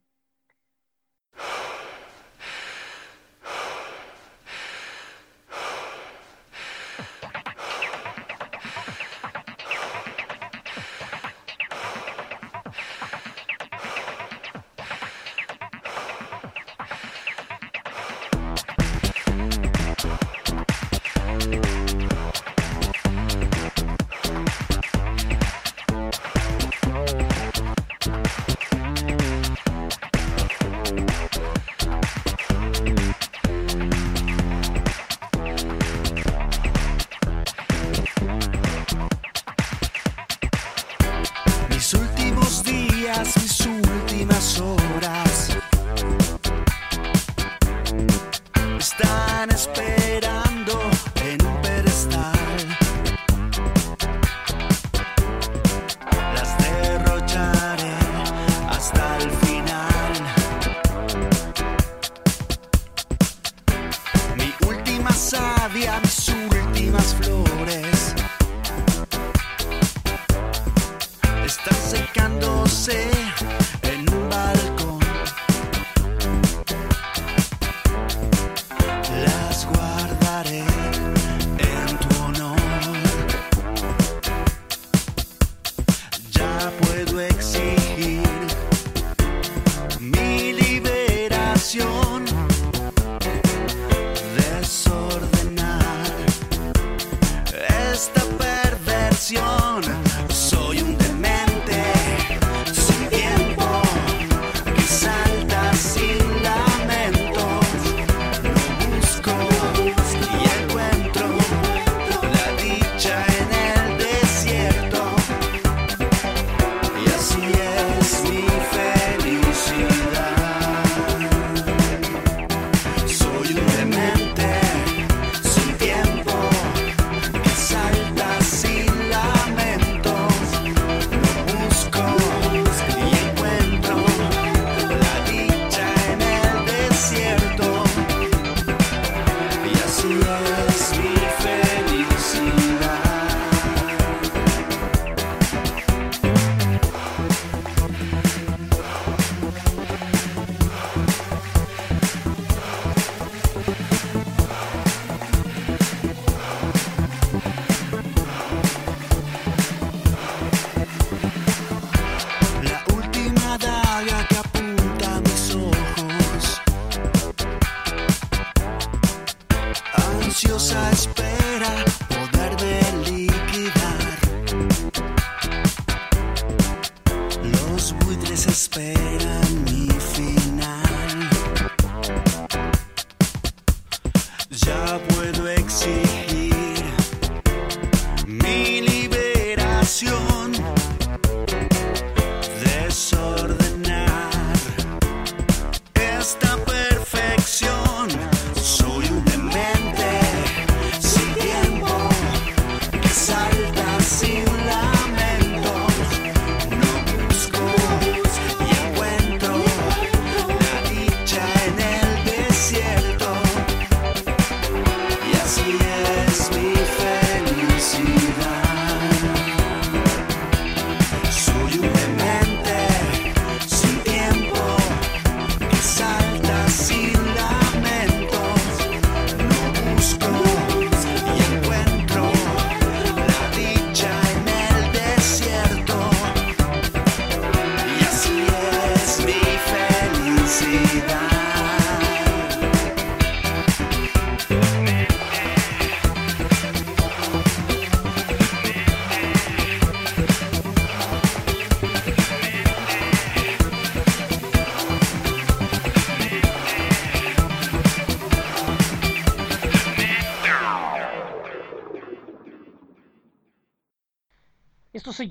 sensazione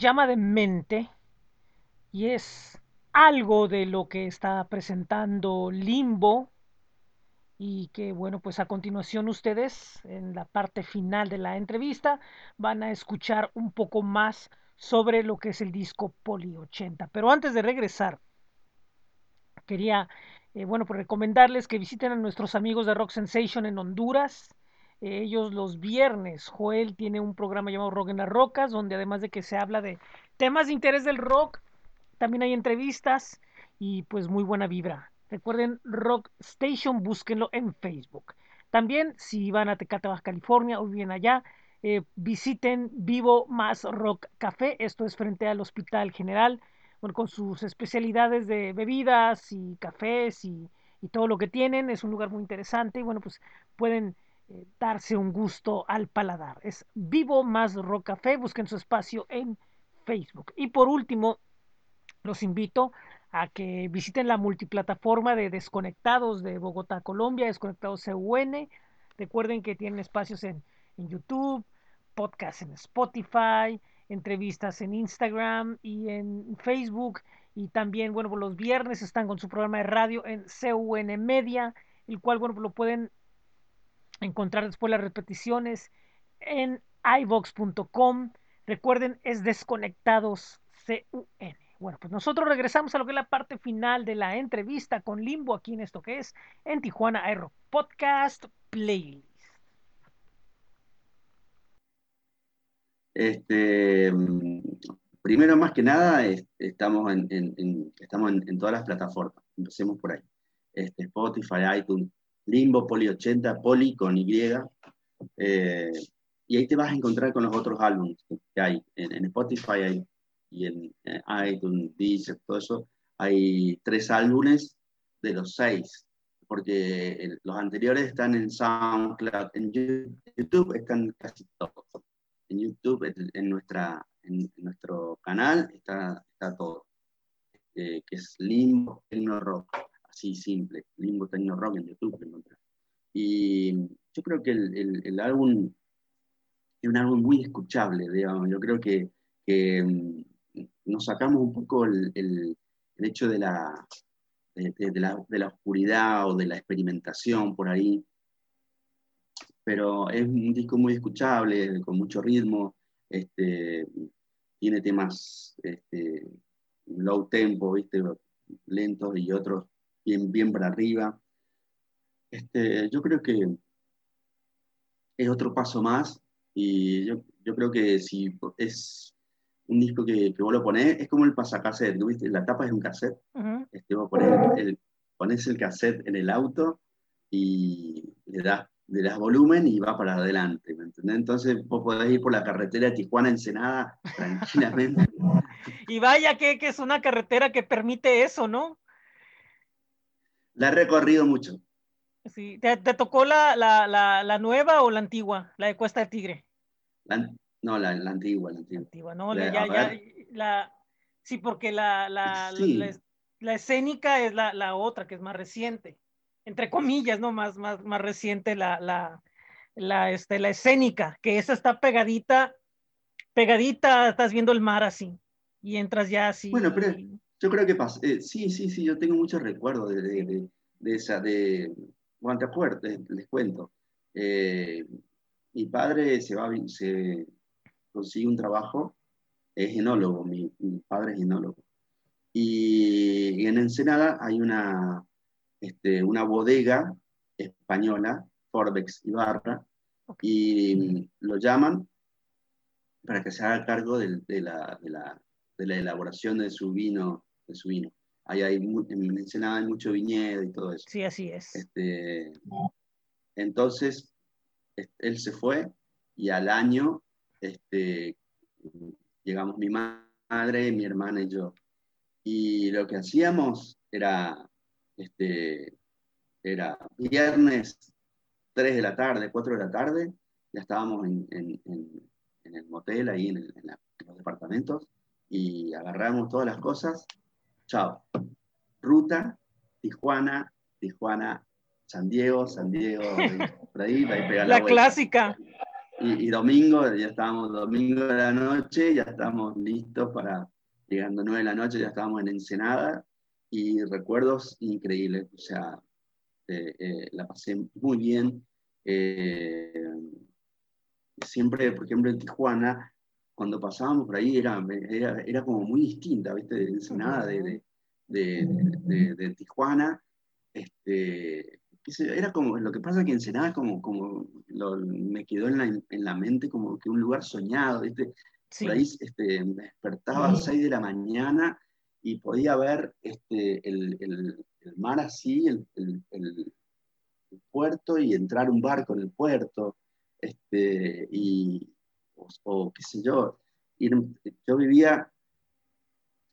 llama de mente y es algo de lo que está presentando Limbo y que bueno pues a continuación ustedes en la parte final de la entrevista van a escuchar un poco más sobre lo que es el disco Poli 80 pero antes de regresar quería eh, bueno pues recomendarles que visiten a nuestros amigos de Rock Sensation en Honduras ellos los viernes, Joel tiene un programa llamado Rock en las Rocas, donde además de que se habla de temas de interés del rock, también hay entrevistas y pues muy buena vibra. Recuerden Rock Station, búsquenlo en Facebook. También si van a Tecate, Baja California o bien allá, eh, visiten Vivo Más Rock Café. Esto es frente al Hospital General, bueno, con sus especialidades de bebidas y cafés y, y todo lo que tienen. Es un lugar muy interesante y bueno, pues pueden eh, darse un gusto al paladar. Es Vivo Más Rock Café, busquen su espacio en Facebook. Y por último, los invito a que visiten la multiplataforma de Desconectados de Bogotá, Colombia, Desconectados CUN. Recuerden que tienen espacios en, en YouTube, podcasts en Spotify, entrevistas en Instagram y en Facebook. Y también, bueno, los viernes están con su programa de radio en CUN Media, el cual, bueno, lo pueden encontrar después las repeticiones en iVox.com. Recuerden, es Desconectados CUN. Bueno, pues nosotros regresamos a lo que es la parte final de la entrevista con Limbo aquí en esto que es en Tijuana Aero Podcast Playlist. Este, primero, más que nada, estamos, en, estamos en, todas las plataformas. Empecemos por ahí. Este, Spotify, iTunes, Limbo, Poli 80, Poli con Y. Eh, y ahí te vas a encontrar con los otros álbumes que hay. En, Spotify y en, iTunes, Deezer, todo eso, hay tres álbumes de los seis, porque los anteriores están en SoundCloud, en YouTube están casi todos. En YouTube, en, nuestra, en, nuestro canal, está, está todo, eh, que es Limbo Tecno Rock, así simple, Limbo Tecno Rock en YouTube. Y yo creo que el, el, álbum es un álbum muy escuchable, digamos. Yo creo que, que mm, nos sacamos un poco el, el hecho de la, de, la, de, la, oscuridad o de la experimentación por ahí. Pero es un disco muy escuchable, con mucho ritmo, este, tiene temas este, low tempo, ¿viste? lentos y otros bien, bien para arriba. Este, yo creo que es otro paso más y yo, yo creo que si es un disco que, que, vos lo ponés, es como el pasacassette, ¿viste? La tapa es un cassette, este, vos ponés el, ponés el cassette en el auto y le das, le das volumen y va para adelante, ¿me entendés? Entonces vos podés ir por la carretera de Tijuana Ensenada tranquilamente. y vaya que, que, es una carretera que permite eso, ¿no? La he recorrido mucho. Sí. ¿Te, te tocó la, la, la, la, nueva o la antigua, la de Cuesta de Tigre? No, la, la, antigua, la antigua. no, ya, ya, la, sí, porque la, la, la, escénica es la, la, otra, que es más reciente. Entre comillas, ¿no? Más, más, más reciente la, la, la, este, la escénica, que esa está pegadita, pegadita, estás viendo el mar así, y entras ya así. Bueno, pero yo creo que pasa, eh, sí, sí, sí, yo tengo muchos recuerdos de, de, de, esa, de, bueno, te acuerdas, les, cuento. Eh, mi padre se va, se, consigue un trabajo, es genólogo, mi, padre es genólogo. Y, en Ensenada hay una, este, una bodega española, Forbex Ibarra, y lo llaman para que se haga cargo de, la, de, la, de, la, elaboración de su vino. De su vino. Ahí hay, en Ensenada hay mucho viñedo y todo eso. Sí, así es. Este, entonces, él se fue y al año este, llegamos mi madre, mi hermana y yo. Y lo que hacíamos era, este, era viernes 3 de la tarde, 4 de la tarde, ya estábamos en, el motel, ahí en, los departamentos, y agarramos todas las cosas, chao, ruta, Tijuana, Tijuana, San Diego, San Diego, por ahí, ahí la, la clásica. Y, domingo, ya estábamos domingo de la noche, ya estábamos listos para, llegando nueve de la noche, ya estábamos en Ensenada y recuerdos increíbles, o sea, eh, eh, la pasé muy bien. Eh, siempre, por ejemplo, en Tijuana, cuando pasábamos por ahí era, era, era como muy distinta, ¿viste? De Ensenada, de, de, de, de Tijuana. Este, era como, lo que pasa que Ensenada como, como me quedó en la, en la, mente como que un lugar soñado, ¿viste? Por ahí este, me despertaba a las 6 de la mañana y podía ver este, el, el, el mar así, el, el, puerto y entrar un barco en el puerto, este, y, o, qué sé yo, yo vivía,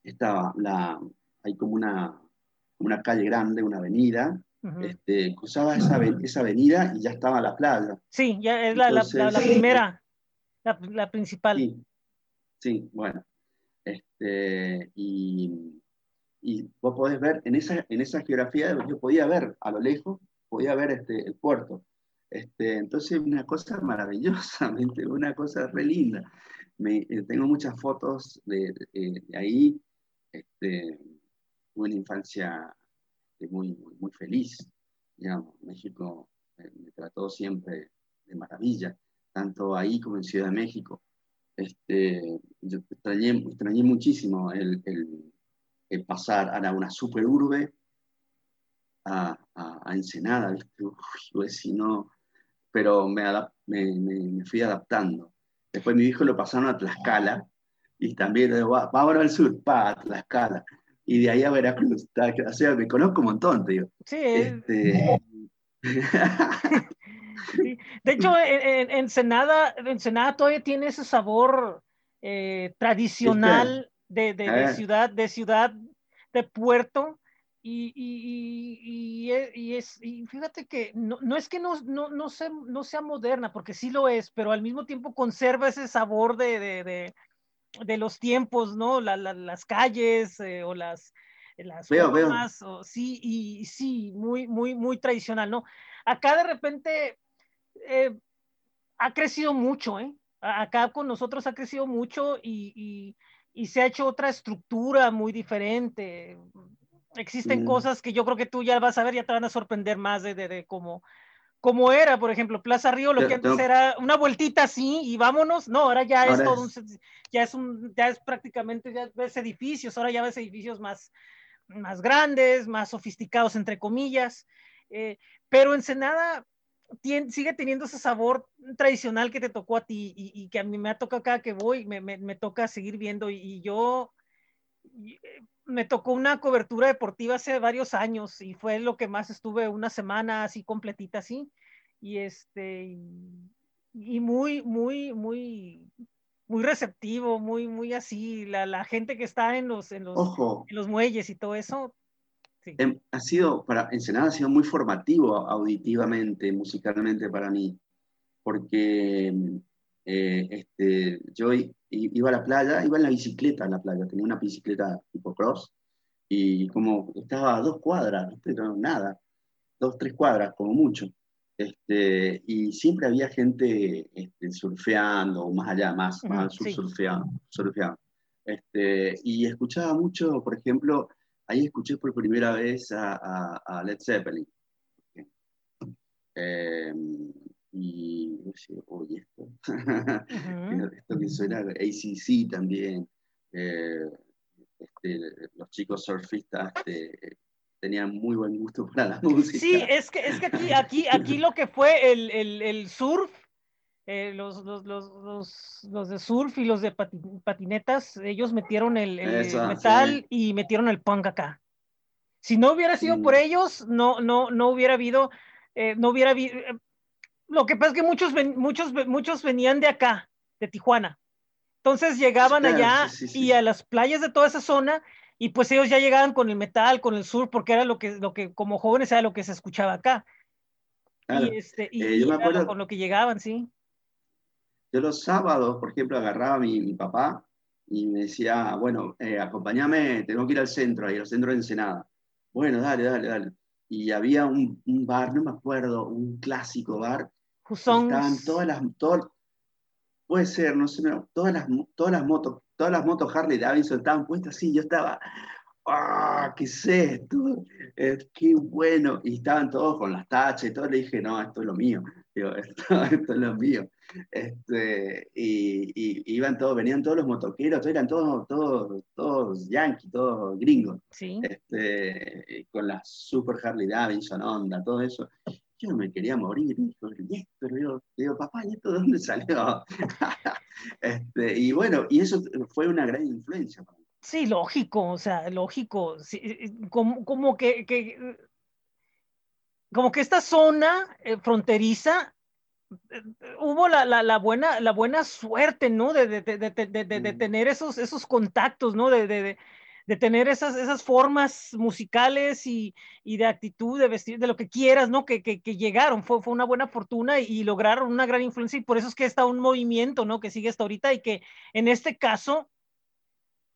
estaba, la, hay como una, una calle grande, una avenida, este, cruzaba esa, esa, avenida y ya estaba la playa. Sí, ya es la, la, primera, la, principal. Sí, bueno. Este, y, y, vos podés ver, en esa, en esa geografía yo podía ver a lo lejos, podía ver este, el puerto. Este, entonces, una cosa maravillosa, una cosa re linda. Eh, tengo muchas fotos de, de, ahí, este, una infancia muy, muy, feliz. Digamos. México me, trató siempre de maravilla, tanto ahí como en Ciudad de México. Este, yo extrañé, muchísimo el, pasar a una super urbe a, a, Ensenada, si no, pero me, me, me, fui adaptando. Después mi hijo lo pasaron a Tlaxcala y también, vámonos al sur, pa, la escala, y de ahí a Veracruz, o sea, me conozco un montón, te digo. Sí, este... De hecho, en, Ensenada, Ensenada todavía tiene ese sabor eh, tradicional de, de, ciudad, de ciudad, de puerto, y, y, y, es, y fíjate que no, no es que no, no, no, sea, no sea moderna, porque sí lo es, pero al mismo tiempo conserva ese sabor de, de, de los tiempos, ¿no? las calles eh, o las, las formas, O, sí, y sí, muy, muy, muy tradicional, ¿no? Acá de repente eh, ha crecido mucho, ¿eh? Acá con nosotros ha crecido mucho y, y, y se ha hecho otra estructura muy diferente Existen mm. cosas que yo creo que tú ya vas a ver, ya te van a sorprender más de, de, cómo, cómo era, por ejemplo, Plaza Río, lo que antes era una vueltita así y vámonos, no, ahora ya es todo un, ya es un, ya es prácticamente, ya ves edificios, ahora ya ves edificios más, más grandes, más sofisticados, entre comillas, eh, pero Ensenada tiene, sigue teniendo ese sabor tradicional que te tocó a ti y, que a mí me ha tocado cada que voy, me, me, me toca seguir viendo y, y yo me tocó una cobertura deportiva hace varios años y fue lo que más estuve una semana así completita así. Y este y, muy muy muy muy receptivo muy muy así la, la gente que está en los en los, en los muelles y todo eso em, ha sido para Ensenada ha sido muy formativo auditivamente musicalmente para mí porque eh, este, yo iba a la playa, iba en la bicicleta a la playa, tenía una bicicleta tipo cross, y como estaba a dos cuadras, pero nada, dos, tres cuadras como mucho. Este, y siempre había gente este, surfeando, más allá, más, más al sur surfeando. surfeando. Este, y escuchaba mucho, por ejemplo, ahí escuché por primera vez a, a, Led Zeppelin. Eh, y oye, esto, esto que suena ACC también, eh, este, los chicos surfistas este, tenían muy buen gusto para la música. Sí, es que, es que aquí, aquí, aquí lo que fue el, el, el surf, eh, los, los, los, los, de surf y los de patinetas, ellos metieron el, metal y metieron el punk acá. Si no hubiera sido por ellos, no, no, no hubiera habido, eh, no hubiera habido, lo que pasa es que muchos, muchos, muchos venían de acá, de Tijuana. Entonces llegaban allá y a las playas de toda esa zona y pues ellos ya llegaban con el metal, con el sur, porque era lo que, lo que como jóvenes era lo que se escuchaba acá. Y, este, y eh, con lo que llegaban, sí. Yo los sábados, por ejemplo, agarraba a mi, papá y me decía, bueno, eh, acompáñame, tengo que ir al centro, ahí al centro de Ensenada. Bueno, dale, dale, dale. Y había un, un bar, no me acuerdo, un clásico bar, Estaban todas las, puede ser, no sé, todas las, todas las motos, todas las motos Harley Davidson estaban puestas así, yo estaba, ¡ah, qué es esto! ¡Qué bueno! Y estaban todos con las tachas y todo, le dije, no, esto es lo mío, esto, es lo mío. Este, y, iban todos, venían todos los motoqueros, eran todos, todos, todos yankees, todos gringos, este, con la Super Harley Davidson, Honda, todo eso yo me quería morir, y digo, digo, papá, ¿y esto de dónde salió? este, y bueno, y eso fue una gran influencia. Sí, lógico, o sea, lógico, eh, como, como que, que, como que esta zona eh, fronteriza eh, hubo la, la, la, buena, la buena suerte, ¿no? De, de, de, de mm. tener esos, esos contactos, ¿no? de, de tener esas, esas formas musicales y, y, de actitud, de vestir, de lo que quieras, ¿no? Que, que, que llegaron, fue, fue, una buena fortuna y, lograron una gran influencia y por eso es que está un movimiento, ¿no? Que sigue hasta ahorita y que en este caso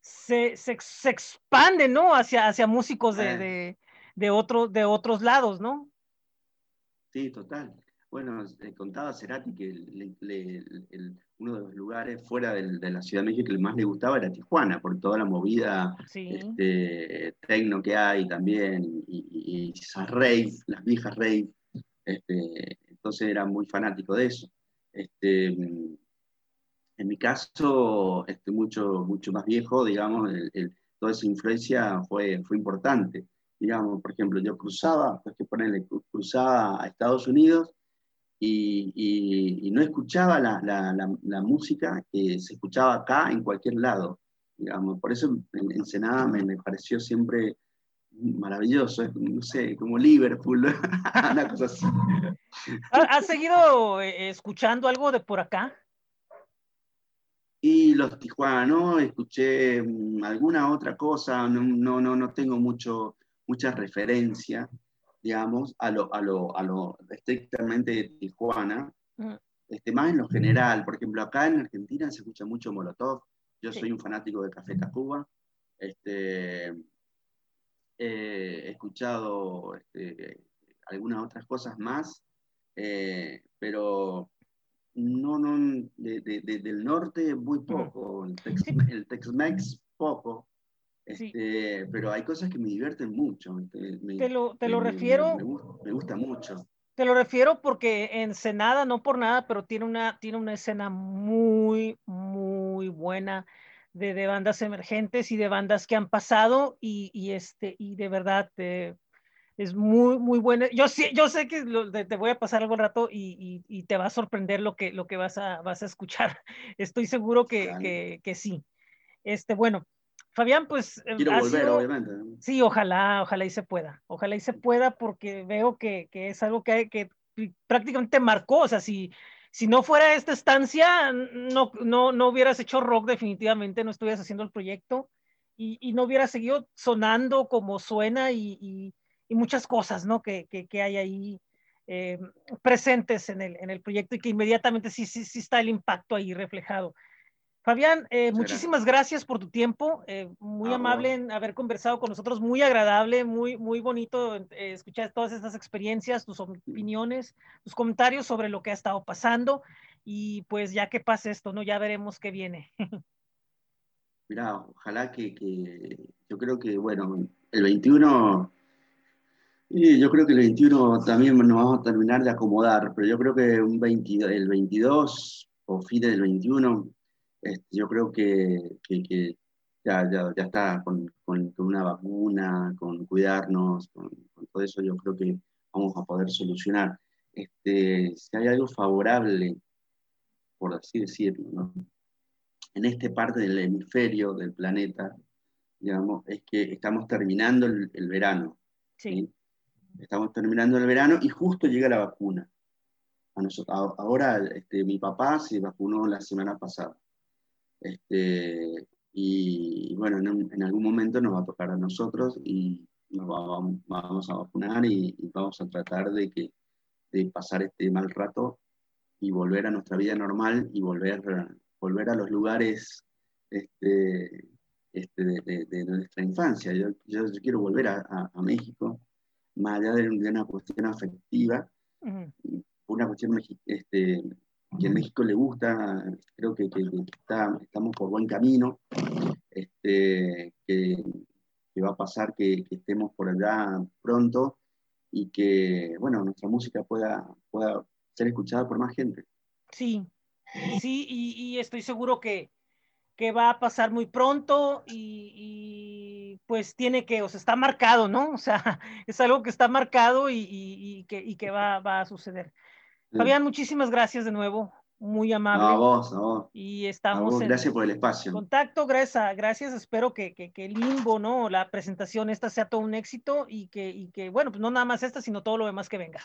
se, se, se expande, ¿no? Hacia, hacia músicos de, de, de, otro, de otros lados, ¿no? Sí, total. Bueno, contaba Cerati que el, uno de los lugares fuera de la Ciudad de México que más le gustaba era Tijuana, por toda la movida este, tecno que hay también, y, esas rave, las viejas rave. Este, entonces era muy fanático de eso. Este, en mi caso, este, mucho, mucho más viejo, digamos, toda esa influencia fue, fue importante. Digamos, por ejemplo, yo cruzaba, pues que ponerle, cruzaba a Estados Unidos y, no escuchaba la, música que se escuchaba acá en cualquier lado. Digamos. Por eso en Ensenada me, me pareció siempre maravilloso, no sé, como Liverpool, una cosa así. ¿Has seguido eh, escuchando algo de por acá? Y los Tijuana, ¿no? Escuché mm, alguna otra cosa, no, no, no, no tengo mucho, mucha referencia, digamos, a lo, a lo, a lo estrictamente de Tijuana, mm. este, más en lo general. Por ejemplo, acá en Argentina se escucha mucho Molotov, yo soy un fanático de Café Tacuba, este, he escuchado este, algunas otras cosas más, eh, pero no, no, del norte muy mm. poco, el Tex-Mex poco, este, pero hay cosas que me divierten mucho. te lo, te lo refiero. Me, gusta, mucho. Te lo refiero porque Ensenada, no por nada, pero tiene una, tiene una escena muy, muy buena de, de bandas emergentes y de bandas que han pasado y, y este, y de verdad eh, es muy, muy buena. Yo, sí, yo sé que te, voy a pasar algo rato y, y, te va a sorprender lo que, lo que vas, a, vas a escuchar. Estoy seguro que, que, que sí. Este, bueno, Fabián, pues... Eh, Quiero volver, obviamente. Sí, ojalá, ojalá y se pueda. Ojalá y se pueda porque veo que, que es algo que, que prácticamente marcó. O sea, si, si no fuera esta estancia, no, no, no hubieras hecho rock definitivamente, no estuvieras haciendo el proyecto y, y no hubieras seguido sonando como suena y, y, y muchas cosas, ¿no? Que, que, que hay ahí eh, presentes en el, en el proyecto y que inmediatamente sí, sí, sí está el impacto ahí reflejado. Fabián, eh, muchísimas gracias por tu tiempo, eh, muy amable en haber conversado con nosotros, muy agradable, muy, muy bonito eh, escuchar todas estas experiencias, tus opiniones, tus comentarios sobre lo que ha estado pasando y pues ya que pase esto, ¿no? Ya veremos qué viene. Mira, ojalá que, yo creo que, bueno, el 21, y yo creo que el 21 también nos vamos a terminar de acomodar, pero yo creo que un 22, el 22 o fin del 21 este, yo creo que, ya, ya, ya, está con, con, una vacuna, con cuidarnos, con, todo eso, yo creo que vamos a poder solucionar. Este, si hay algo favorable, por así decirlo, en esta parte del hemisferio del planeta, digamos, es que estamos terminando el, verano. Sí. Estamos terminando el verano y justo llega la vacuna. A nosotros, ahora este, mi papá se vacunó la semana pasada. Este, y bueno, en, algún momento nos va a tocar a nosotros y nos vamos, a vacunar y, vamos a tratar de, que, de pasar este mal rato y volver a nuestra vida normal y volver, volver a los lugares este, este, de, nuestra infancia. Yo, yo, quiero volver a, a, México, más allá de, una cuestión afectiva, una cuestión este, que en México le gusta, creo que, estamos por buen camino, este, que, va a pasar que, estemos por allá pronto y que, bueno, nuestra música pueda, pueda ser escuchada por más gente. Sí, sí, y, estoy seguro que, va a pasar muy pronto y, pues tiene que, o sea, está marcado, ¿no? O sea, es algo que está marcado y, que, que va, va, a suceder. Fabián, muchísimas gracias de nuevo. Muy amable. a vos, a vos. Y estamos. gracias por el espacio. Contacto, gracias, gracias. Espero que, que, que, Limbo, ¿no? La presentación esta sea todo un éxito y que, y que, bueno, pues no nada más esta, sino todo lo demás que venga.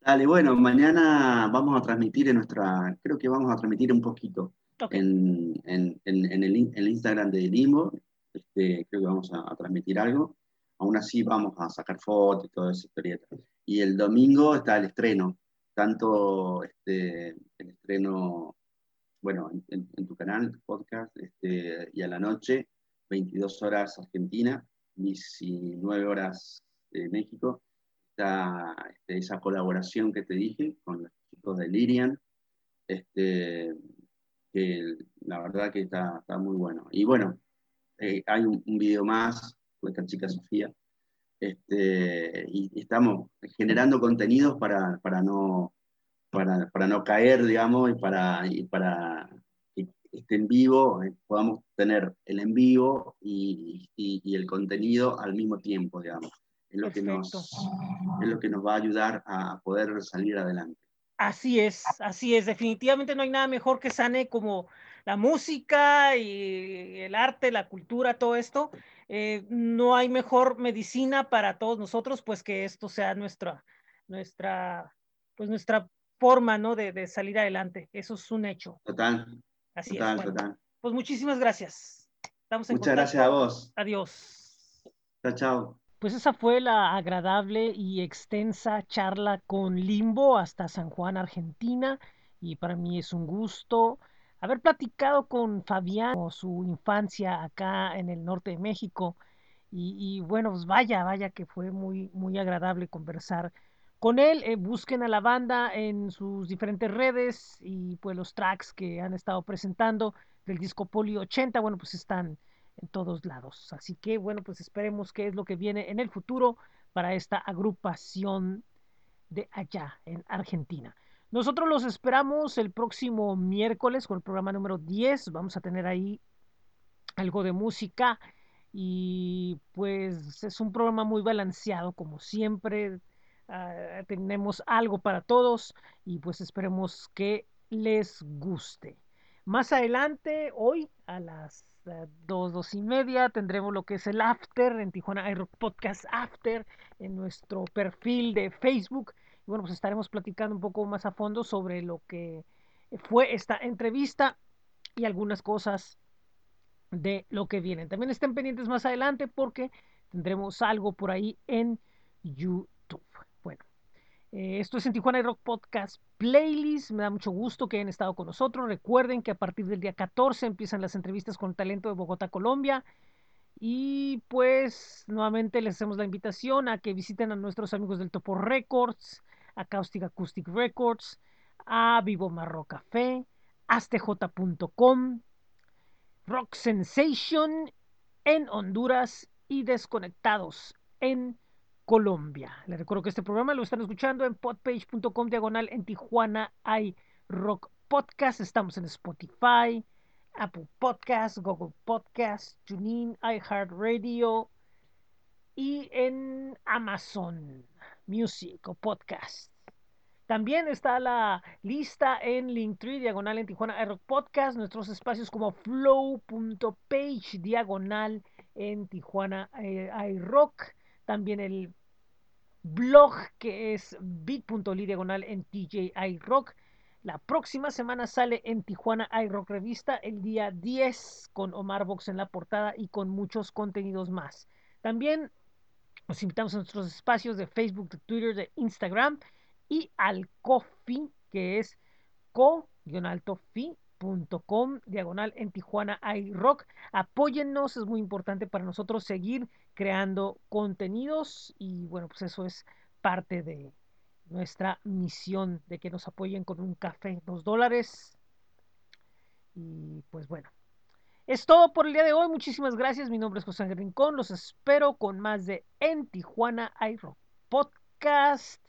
Dale, bueno, mañana vamos a transmitir en nuestra, creo que vamos a transmitir un poquito en, en, en, el, el, Instagram de Limbo. Este, creo que vamos a, a transmitir algo. Aún así vamos a sacar fotos y toda esa historieta. Y el domingo está el estreno, tanto este, el estreno, bueno, en, tu canal, podcast, este, y a la noche, 22 horas Argentina, 19 horas de México, está este, esa colaboración que te dije con los chicos de Lirian, que la verdad que está, está muy bueno. Y bueno, eh, hay un, un video más con esta chica Sofía, este, y, estamos generando contenidos para, para, no, para, para, no caer, digamos, y para, y para que esté en vivo, eh, podamos tener el en vivo y, y, el contenido al mismo tiempo, digamos. es lo, que nos, es lo que nos va a ayudar a poder salir adelante. Así es, así es. Definitivamente no hay nada mejor que sane como la música y el arte, la cultura, todo esto. Eh, no hay mejor medicina para todos nosotros, pues que esto sea nuestra, nuestra, pues nuestra forma, ¿no? De, salir adelante. Eso es un hecho. Total. Así es. Total. Pues muchísimas gracias. Estamos Muchas gracias a vos. Adiós. Chao, chao. Pues esa fue la agradable y extensa charla con Limbo hasta San Juan, Argentina. Y para mí es un gusto haber platicado con Fabián su infancia acá en el norte de México. Y, bueno, pues vaya, vaya que fue muy, muy agradable conversar con él. Eh, busquen a la banda en sus diferentes redes y pues los tracks que han estado presentando del disco Poli 80, bueno, pues están en todos lados. Así que bueno, pues esperemos qué es lo que viene en el futuro para esta agrupación de allá en Argentina. Nosotros los esperamos el próximo miércoles con el programa número 10. Vamos a tener ahí algo de música y pues es un programa muy balanceado como siempre. Ah, tenemos algo para todos y pues esperemos que les guste. Más adelante, hoy a las dos, dos y media, tendremos lo que es el After en Tijuana iRock Podcast After en nuestro perfil de Facebook. Y bueno, pues estaremos platicando un poco más a fondo sobre lo que fue esta entrevista y algunas cosas de lo que vienen. También estén pendientes más adelante porque tendremos algo por ahí en YouTube. Eh, esto es en Tijuana Rock Podcast Playlist. Me da mucho gusto que hayan estado con nosotros. Recuerden que a partir del día 14 empiezan las entrevistas con talento de Bogotá, Colombia. Y pues nuevamente les hacemos la invitación a que visiten a nuestros amigos del Topo Records, Acoustic Acoustic Records, a Vivo Marro Café, astj.com, Rock Sensation en Honduras y Desconectados en Colombia. Les recuerdo que este programa lo están escuchando en podpage.com diagonal en Tijuana hay rock podcast. Estamos en Spotify, Apple Podcast, Google Podcast, TuneIn, iHeartRadio y en Amazon Music o Podcast. También está la lista en Linktree, diagonal en Tijuana iRock Podcast, nuestros espacios como flow.page, diagonal en Tijuana eh, iRock también el blog que es bit.ly diagonal en TJI Rock. La próxima semana sale en Tijuana iRock Revista el día 10 con Omar Box en la portada y con muchos contenidos más. También nos invitamos a nuestros espacios de Facebook, de Twitter, de Instagram y al Coffee que es co-fi com diagonal en Tijuana iRock. Apóyennos, es muy importante para nosotros seguir creando contenidos y bueno, pues eso es parte de nuestra misión de que nos apoyen con un café, dos dólares. Y pues bueno, es todo por el día de hoy. Muchísimas gracias. Mi nombre es José Ángel Rincón. Los espero con más de En Tijuana iRock Podcast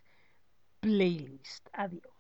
Playlist. Adiós.